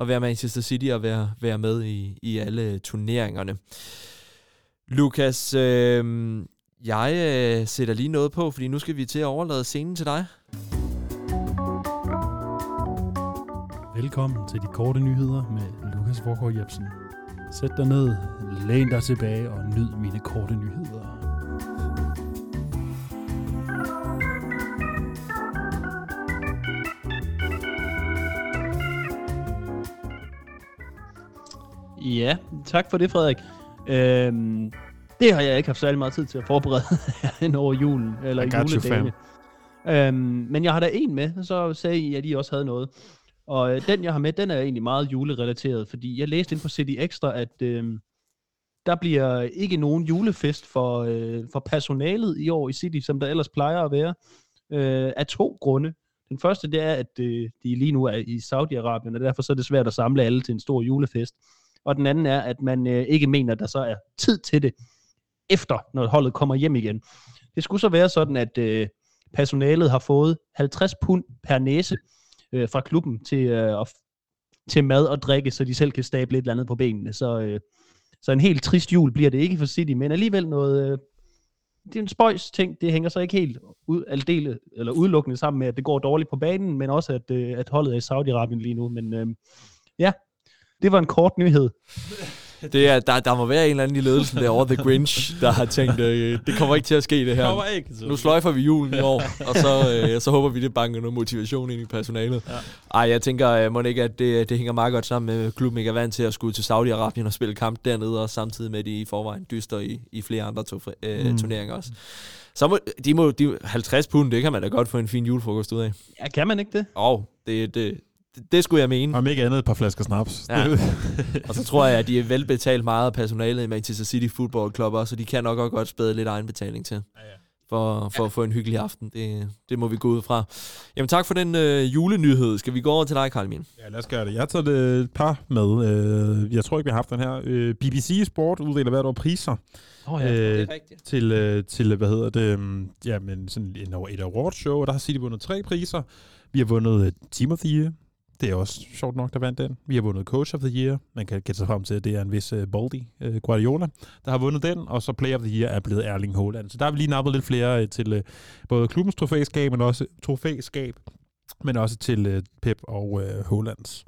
at være Manchester City og være, være med i, i alle turneringerne. Lukas, øh, jeg øh, sætter lige noget på, fordi nu skal vi til at overlade scenen til dig. Velkommen til de korte nyheder med Lukas Vorgård Jebsen. Sæt dig ned, læn dig tilbage og nyd mine korte nyheder. Ja, tak for det, Frederik. Øhm, det har jeg ikke haft særlig meget tid til at forberede hen over julen, eller juledagene. Øhm, men jeg har da en med, så sagde I, at I også havde noget. Og øh, den, jeg har med, den er egentlig meget julerelateret, fordi jeg læste ind på City Extra, at øh, der bliver ikke nogen julefest for, øh, for personalet i år i City, som der ellers plejer at være, øh, af to grunde. Den første, det er, at øh, de lige nu er i Saudi-Arabien, og derfor så er det svært at samle alle til en stor julefest. Og den anden er, at man øh, ikke mener, at der så er tid til det, efter, når holdet kommer hjem igen. Det skulle så være sådan, at øh, personalet har fået 50 pund per næse øh, fra klubben til, øh, til mad og drikke, så de selv kan stable et eller andet på benene. Så, øh, så en helt trist jul bliver det ikke for City, men alligevel noget... Øh, det er en spøjs ting. Det hænger så ikke helt ud, aldele, eller udelukkende sammen med, at det går dårligt på banen, men også, at, øh, at holdet er i Saudi-Arabien lige nu. Men øh, ja, det var en kort nyhed. Det er, der, der må være en eller anden i ledelsen derovre, The Grinch, der har tænkt, øh, det kommer ikke til at ske det her. Kommer ikke til. Nu sløjfer vi julen i år, og så, øh, så håber vi, det banker noget motivation ind i personalet. Ja. Ej, jeg tænker, øh, må ikke, at det, det hænger meget godt sammen med, at klubben ikke er vant til at skulle til Saudi-Arabien og spille kamp dernede, og samtidig med, at de i forvejen dyster i, i flere andre to, øh, mm. turneringer også. Så må, de må, de, 50 pund, det kan man da godt få en fin julefrokost ud af. Ja, kan man ikke det? Og oh, det, det, det, det skulle jeg mene. Om ikke andet et par flasker snaps. Ja. og så tror jeg, at de er velbetalt meget af personalet i Manchester City Football Club også, så de kan nok også godt spæde lidt egenbetaling til. Ja, ja. For, for ja. at få en hyggelig aften. Det, det må vi gå ud fra. Jamen tak for den øh, julenyhed. Skal vi gå over til dig, Karl Min? Ja, lad os gøre det. Jeg har taget et par med. Øh, jeg tror ikke, vi har haft den her. Øh, BBC Sport uddeler hvert år priser. Oh, ja. øh, det er rigtigt. Til, øh, til, hvad hedder det, um, ja, men sådan en, et awardshow, og der har City vundet tre priser. Vi har vundet uh, det er også sjovt nok, der vandt den. Vi har vundet Coach of the Year. Man kan gætte sig frem til, at det er en vis øh, uh, Baldi uh, øh, Guardiola, der har vundet den. Og så Player of the Year er blevet Erling Haaland. Så der har vi lige nappet lidt flere uh, til uh, både klubbens trofæskab, men også trofæskab, men også til uh, Pep og uh, Haalands.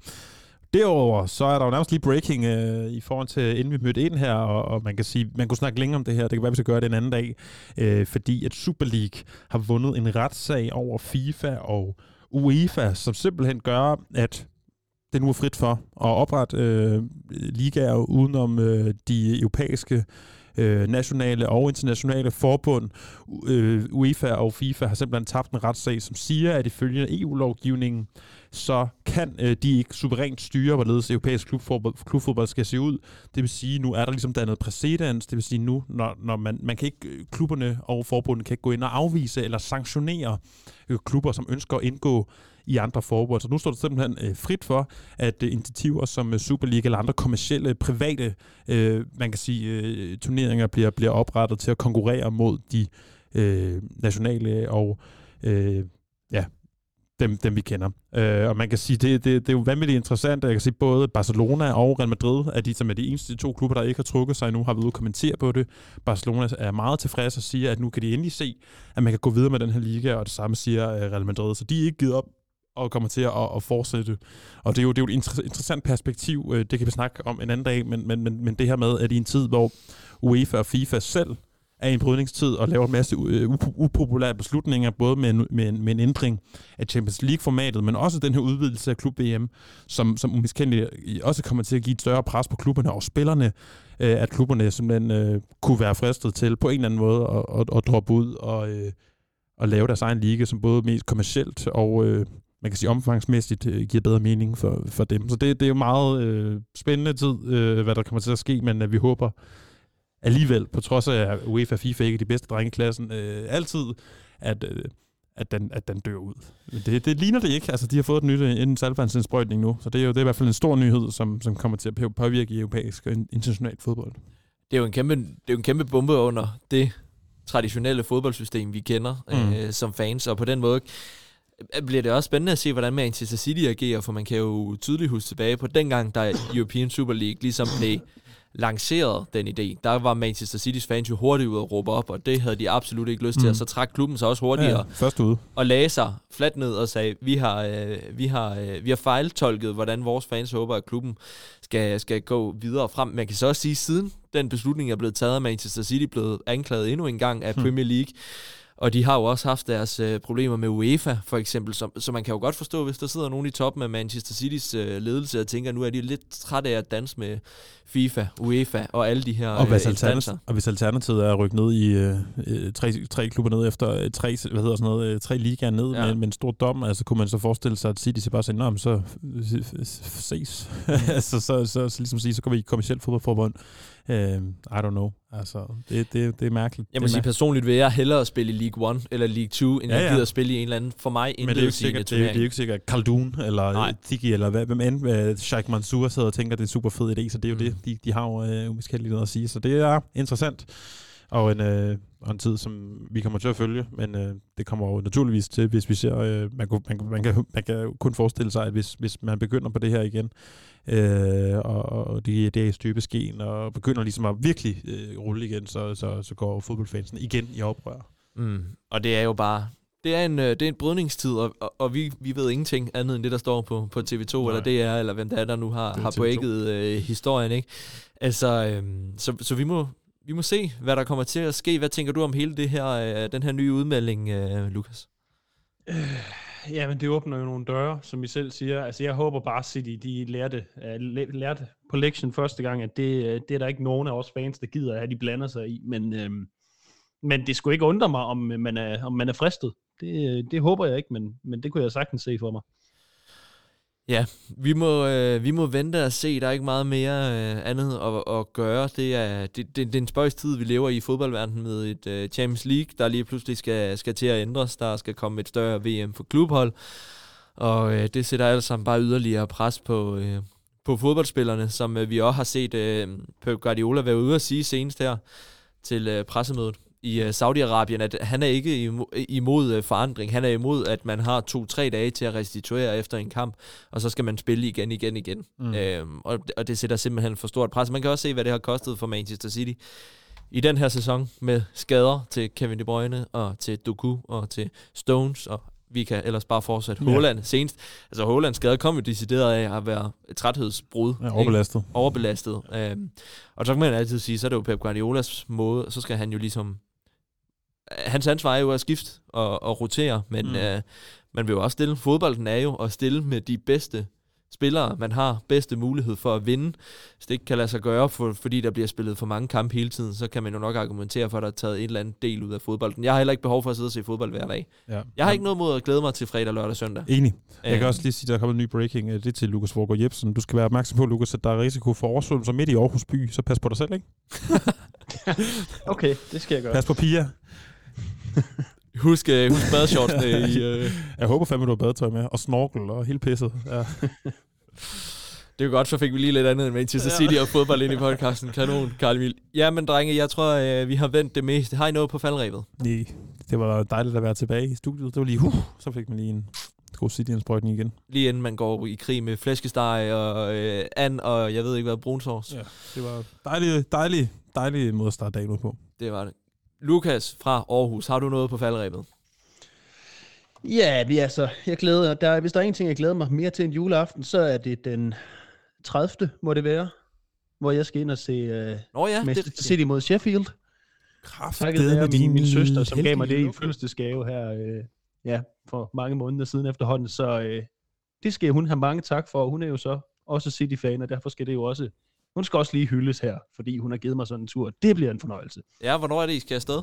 Derover så er der jo nærmest lige breaking uh, i forhold til, inden vi mødte ind her, og, og man kan sige, man kunne snakke længere om det her, det kan være, vi skal gøre det en anden dag, uh, fordi at Super League har vundet en retssag over FIFA og UEFA, som simpelthen gør, at det nu er frit for at oprette øh, ligaer udenom øh, de europæiske øh, nationale og internationale forbund. Øh, UEFA og FIFA har simpelthen tabt en retssag, som siger, at ifølge EU-lovgivningen, så kan øh, de ikke suverænt styre, hvorledes europæisk klubfodbold, klubfodbold skal se ud. Det vil sige, nu er der ligesom dannet præcedens. Det vil sige, nu, når, når man, man kan ikke, øh, klubberne og forbundet kan ikke gå ind og afvise eller sanktionere øh, klubber, som ønsker at indgå i andre forbund. Så nu står det simpelthen øh, frit for, at øh, initiativer som øh, eller andre kommersielle, private, øh, man kan sige, øh, turneringer bliver, bliver oprettet til at konkurrere mod de øh, nationale og øh, ja, dem, dem vi kender. Øh, og man kan sige, det, det, det er jo vanvittigt interessant, jeg kan sige, både Barcelona og Real Madrid er de, som er de eneste to klubber, der ikke har trukket sig endnu, har været ude og kommentere på det. Barcelona er meget tilfreds og siger, at nu kan de endelig se, at man kan gå videre med den her liga, og det samme siger øh, Real Madrid. Så de er ikke givet op og kommer til at, at fortsætte. Og det er jo, det er jo et interessant perspektiv, øh, det kan vi snakke om en anden dag, men, men, men, men det her med, at i en tid, hvor UEFA og FIFA selv er i en brydningstid og laver en masse øh, upopulære beslutninger, både med en, med, en, med en ændring af Champions League-formatet, men også den her udvidelse af klub VM, som, som umiskendeligt også kommer til at give et større pres på klubberne og spillerne, øh, at klubberne simpelthen øh, kunne være fristet til på en eller anden måde at, at, at droppe ud og, øh, og lave deres egen liga, som både mest kommercielt og øh, man kan sige omfangsmæssigt øh, giver bedre mening for, for dem. Så det, det er jo meget øh, spændende tid, øh, hvad der kommer til at ske, men øh, vi håber, alligevel, på trods af, UEFA FIFA ikke de bedste drenge i klassen, øh, altid, at, øh, at, den, at den dør ud. Men det, det ligner det ikke. Altså, de har fået et nyt øh, en salgvandsindsprøjtning nu, så det er jo det er i hvert fald en stor nyhed, som, som kommer til at påvirke europæisk og international fodbold. Det er jo en kæmpe, det er jo en kæmpe bombe under det traditionelle fodboldsystem, vi kender mm. øh, som fans, og på den måde bliver det også spændende at se, hvordan Manchester City agerer, for man kan jo tydeligt huske tilbage på dengang, da European Super League ligesom blev lancerede den idé, der var Manchester City's fans jo hurtigt ud og råbe op, og det havde de absolut ikke lyst til, mm. og så trak klubben sig også hurtigere. Ja, først ud. Og lagde sig fladt ned og sagde, vi har, øh, vi har, øh, vi har fejltolket, hvordan vores fans håber, at klubben skal, skal gå videre frem. Man kan så også sige, siden den beslutning er blevet taget, at Manchester City blevet anklaget endnu en gang af hmm. Premier League, og de har jo også haft deres øh, problemer med UEFA, for eksempel. Så, så man kan jo godt forstå, hvis der sidder nogen i toppen af Manchester City's øh, ledelse og tænker, nu er de lidt trætte af at danse med FIFA, UEFA og alle de her og hvis, øh, og hvis alternativet er at rykke ned i øh, øh tre, tre klubber ned efter øh, tre, hvad hedder sådan noget, tre ligaer ned ja. med, med, en stor dom, altså kunne man så forestille sig, at City så bare siger, så ses. altså, så, så, så, ligesom sige, så går vi i kommersielt fodboldforbund. Uh, I don't know. Altså, det, det, det er mærkeligt. Jeg må sige personligt vil jeg hellere spille i League 1 eller League 2, end ja, ja. jeg gider spille i en eller anden, for mig, Men det er jo ikke sikkert, det er, det er jo ikke sikkert Khaldun eller Tiki eller hvad, hvem end uh, Sheikh Mansour sidder og tænker, det er en super fed idé, så det er jo mm. det, de, de har jo uh, umiskendeligt noget at sige. Så det er interessant Og en, øh, og en tid, som vi kommer til at følge, men øh, det kommer jo naturligvis til, hvis vi ser, øh, man, kunne, man, kan- man, kan, man kan kun forestille sig, at hvis, hvis man begynder på det her igen, øh, og, og det, det er i støbeskeen, og begynder ligesom at virkelig øh, rulle igen, så, så, så går fodboldfansen igen i oprør. Mm. Og det er jo bare... Det er en, øh, det er en brydningstid, og, og, og vi, vi ved ingenting andet end det, der står på, på TV2, Nej. eller DR, eller hvem der er, der nu har, har TV2. breaket øh, historien, ikke? Altså, øhm, så, så vi må, vi må se, hvad der kommer til at ske. Hvad tænker du om hele det her, øh, den her nye udmelding, øh, Lukas? Øh, ja, men det åbner jo nogle døre, som I selv siger. Altså, jeg håber bare, City, de lærte, uh, øh, lærte på lektion første gang, at det, øh, det er der ikke nogen af os fans, der gider, at de blander sig i. Men, øhm, men det skulle ikke undre mig, om man er, om man er fristet. Det, det håber jeg ikke, men, men det kunne jeg sagtens se for mig. Ja, vi må, øh, vi må vente og se. Der er ikke meget mere øh, andet at, at gøre. Det er, det, det, det er en spøjs tid, vi lever i i fodboldverdenen med et øh, Champions League, der lige pludselig skal, skal til at ændres. Der skal komme et større VM for klubhold. Og øh, det sætter alt sammen bare yderligere pres på, øh, på fodboldspillerne, som øh, vi også har set øh, Pep Guardiola være ude at sige senest her til øh, pressemødet i øh, Saudi-Arabien, at han er ikke imod, øh, forandring. Han er imod, at man har to-tre dage til at restituere efter en kamp, og så skal man spille igen, igen, igen. Mm. Øhm, og, og det sætter simpelthen for stort pres. Man kan også se, hvad det har kostet for Manchester City i den her sæson med skader til Kevin De Bruyne og til Doku og til Stones og vi kan ellers bare fortsætte. Ja. Haaland senest. Altså Haalands skade kom jo decideret af at være et træthedsbrud. Ja, ikke? overbelastet. overbelastet. Øhm, og så kan man altid sige, så er det jo Pep Guardiolas måde, så skal han jo ligesom... Hans ansvar er jo at skifte og, og rotere, men Mm. øh, man vil jo også stille. Fodbolden er jo at stille med de bedste spillere, man har bedste mulighed for at vinde. Hvis det ikke kan lade sig gøre, for, fordi der bliver spillet for mange kampe hele tiden, så kan man jo nok argumentere for, at der er taget en eller anden del ud af fodbolden. Jeg har heller ikke behov for at sidde og se fodbold hver dag. Ja. Jeg har ikke noget mod at glæde mig til fredag, lørdag og søndag. Enig. Jeg kan Øhm, også lige sige, at der er kommet en ny breaking. øh, Det er til Lukas Vorgård Jebsen. Du skal være opmærksom på, Lukas, at der er risiko for oversvømmelser midt i Aarhus by. Så pas på dig selv, ikke? Okay, det skal jeg gøre. Pas på Pia. Husk, øh, husk badeshortsene i... Øh, Jeg håber fandme, du har badetøj med. Og snorkel og hele pisset. Ja. Det er godt, så fik vi lige lidt andet end Manchester City og fodbold ind i podcasten. Kanon, Karl Emil. Ja, men drenge, jeg tror, øh, vi har vendt det meste. Har I noget på faldrebet? Nej, det var dejligt at være tilbage i studiet. Det var lige, huh, så fik man lige en god City-indsprøjtning igen. Lige inden man går i krig med flæskesteg og øh, and og jeg ved ikke hvad, brunsovs. Ja. Det var dejligt, dejligt, dejligt måde at starte dagen ud på. Det var det. Lukas fra Aarhus, har du noget på faldrebet? Ja, vi altså, jeg glæder, der, hvis der er en ting, jeg glæder mig mere til en juleaften, så er det den 30. må det være, hvor jeg skal ind og se uh, Nå ja, det, Manchester City mod Sheffield. Takket være min, min søster, som gav mig det i fødselsdagsgave her øh, ja, for mange måneder siden efterhånden. Så øh, det skal hun have mange tak for. Hun er jo så også City-fan, og derfor skal det jo også... Hun skal også lige hyldes her, fordi hun har givet mig sådan en tur. Det bliver en fornøjelse. ja, hvornår er det, I skal afsted?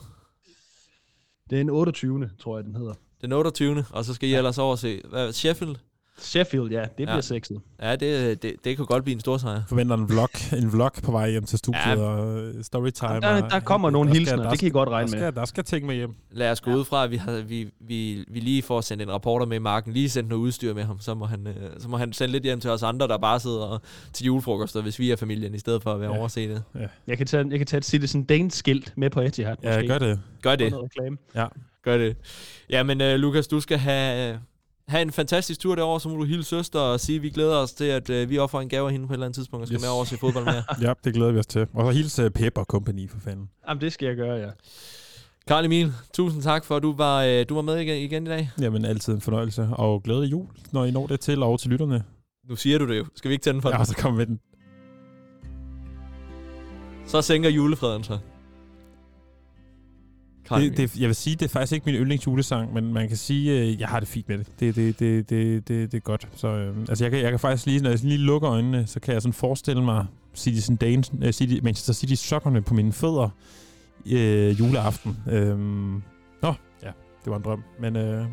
Det er en 28. tror jeg, den hedder. Den 28. Og så skal I ellers over se hvad, Sheffield. Sheffield, ja, det bliver Ja. sexet. Ja, det, det, det kunne godt blive en stor sejr. forventer en vlog, en vlog på vej hjem til studiet Ja. ja. og øh, storytime. Der, og- der kommer nogle der skal- hilsner, der det kan I godt der regne skal, med. Der skal ting med hjem. Lad os gå ud fra, at vi, har, vi, vi, vi lige får sendt en rapporter med i marken, lige sendt noget udstyr med ham, så må, han, øh, så må han sende lidt hjem til os andre, der bare sidder og, til julefrokoster, hvis vi er familien, i stedet for at være Ja. ja. overset det. Jeg kan tage, jeg kan tage et Citizen Dane-skilt med på Etihad. Ja, måske. gør det. Gør det, Noget reklame. gør det. Jamen, øh, Lukas, du skal have, have en fantastisk tur derovre, så må du hilse søster og sige, at vi glæder os til, at øh, vi offrer en gave af hende på et eller andet tidspunkt, og skal Yes. med over og se fodbold med jer. Ja, det glæder vi os til. Og så hilse Pep og Company, for fanden. Jamen, det skal jeg gøre, ja. Karl Emil, tusind tak for, at du var, øh, du var med igen, igen i dag. Jamen, altid en fornøjelse. Og glæde jul, når I når det til, og til lytterne. Nu siger du det jo. Skal vi ikke tænde den for Ja, den? så kom med den. Så sænker julefreden sig. Det, det, jeg vil sige, det er faktisk ikke min yndlingsjulesang, men man kan sige, øh, jeg har det fint med det. Det, det, det, det, det, det er godt. Så, øh, altså jeg, kan, jeg kan faktisk lige, når jeg lige lukker øjnene, så kan jeg sådan forestille mig Citizen Dane, øh, City, Manchester City sokkerne på mine fødder øh, juleaften. Øh, nå, ja, det var en drøm. Men øh,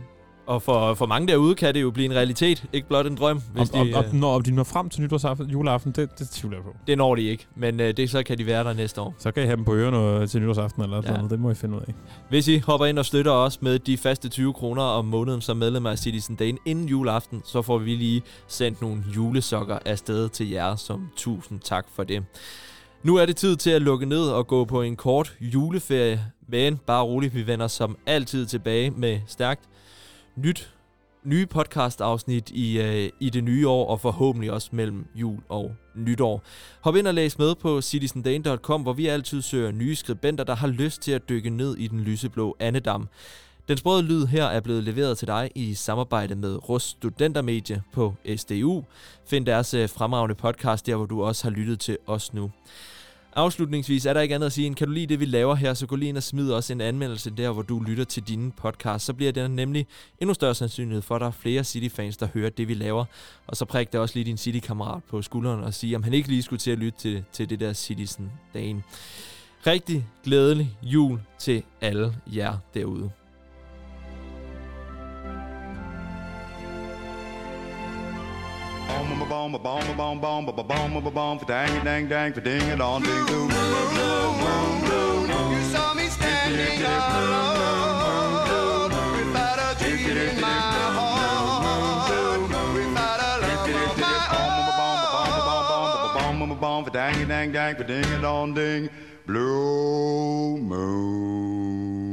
Og for, for mange derude kan det jo blive en realitet, ikke blot en drøm, hvis om, de, om, øh, om, når de når frem til nytårsaften, juleaften, det, det tvivler jeg på. det når de ikke. Men øh, det så kan de være der næste år. Så kan I have dem på ørerne øh, til nytårsaften eller Ja. noget. Det må I finde ud af. Hvis I hopper ind og støtter os med de faste 20 kroner om måneden som medlem af Citizen Dane inden juleaften, så får vi lige sendt nogle julesokker afsted til jer som tusind tak for det. Nu er det tid til at lukke ned og gå på en kort juleferie, men bare roligt, vi vender som altid tilbage med stærkt nyt, nye podcast-afsnit i, øh, i det nye år, og forhåbentlig også mellem jul og nytår. Hop ind og læs med på citizendane.com, hvor vi altid søger nye skribenter, der har lyst til at dykke ned i den lyseblå andedam. Den sprøde lyd her er blevet leveret til dig i samarbejde med Rust Studentermedie på SDU. Find deres øh, fremragende podcast der, hvor du også har lyttet til os nu. Afslutningsvis er der ikke andet at sige, end kan du lide det, vi laver her, så gå lige ind og smid os en anmeldelse der, hvor du lytter til dine podcast. Så bliver der nemlig endnu større sandsynlighed for, at der er flere City-fans, der hører det, vi laver. Og så prik det også lige din City-kammerat på skulderen og sige, om han ikke lige skulle til at lytte til, til det der Citizen dagen. Rigtig glædelig jul til alle jer derude. Boom, boom, boom, boom, boom, boom, boom, boom, boom, boom, boom, dang dang, dang, ding it on, ding, doo, blue. You saw me standing alone without a dream in my heart, without a love of my own. Boom, boom, boom, for dang it, dang, dang, ding it on, ding, blue moon.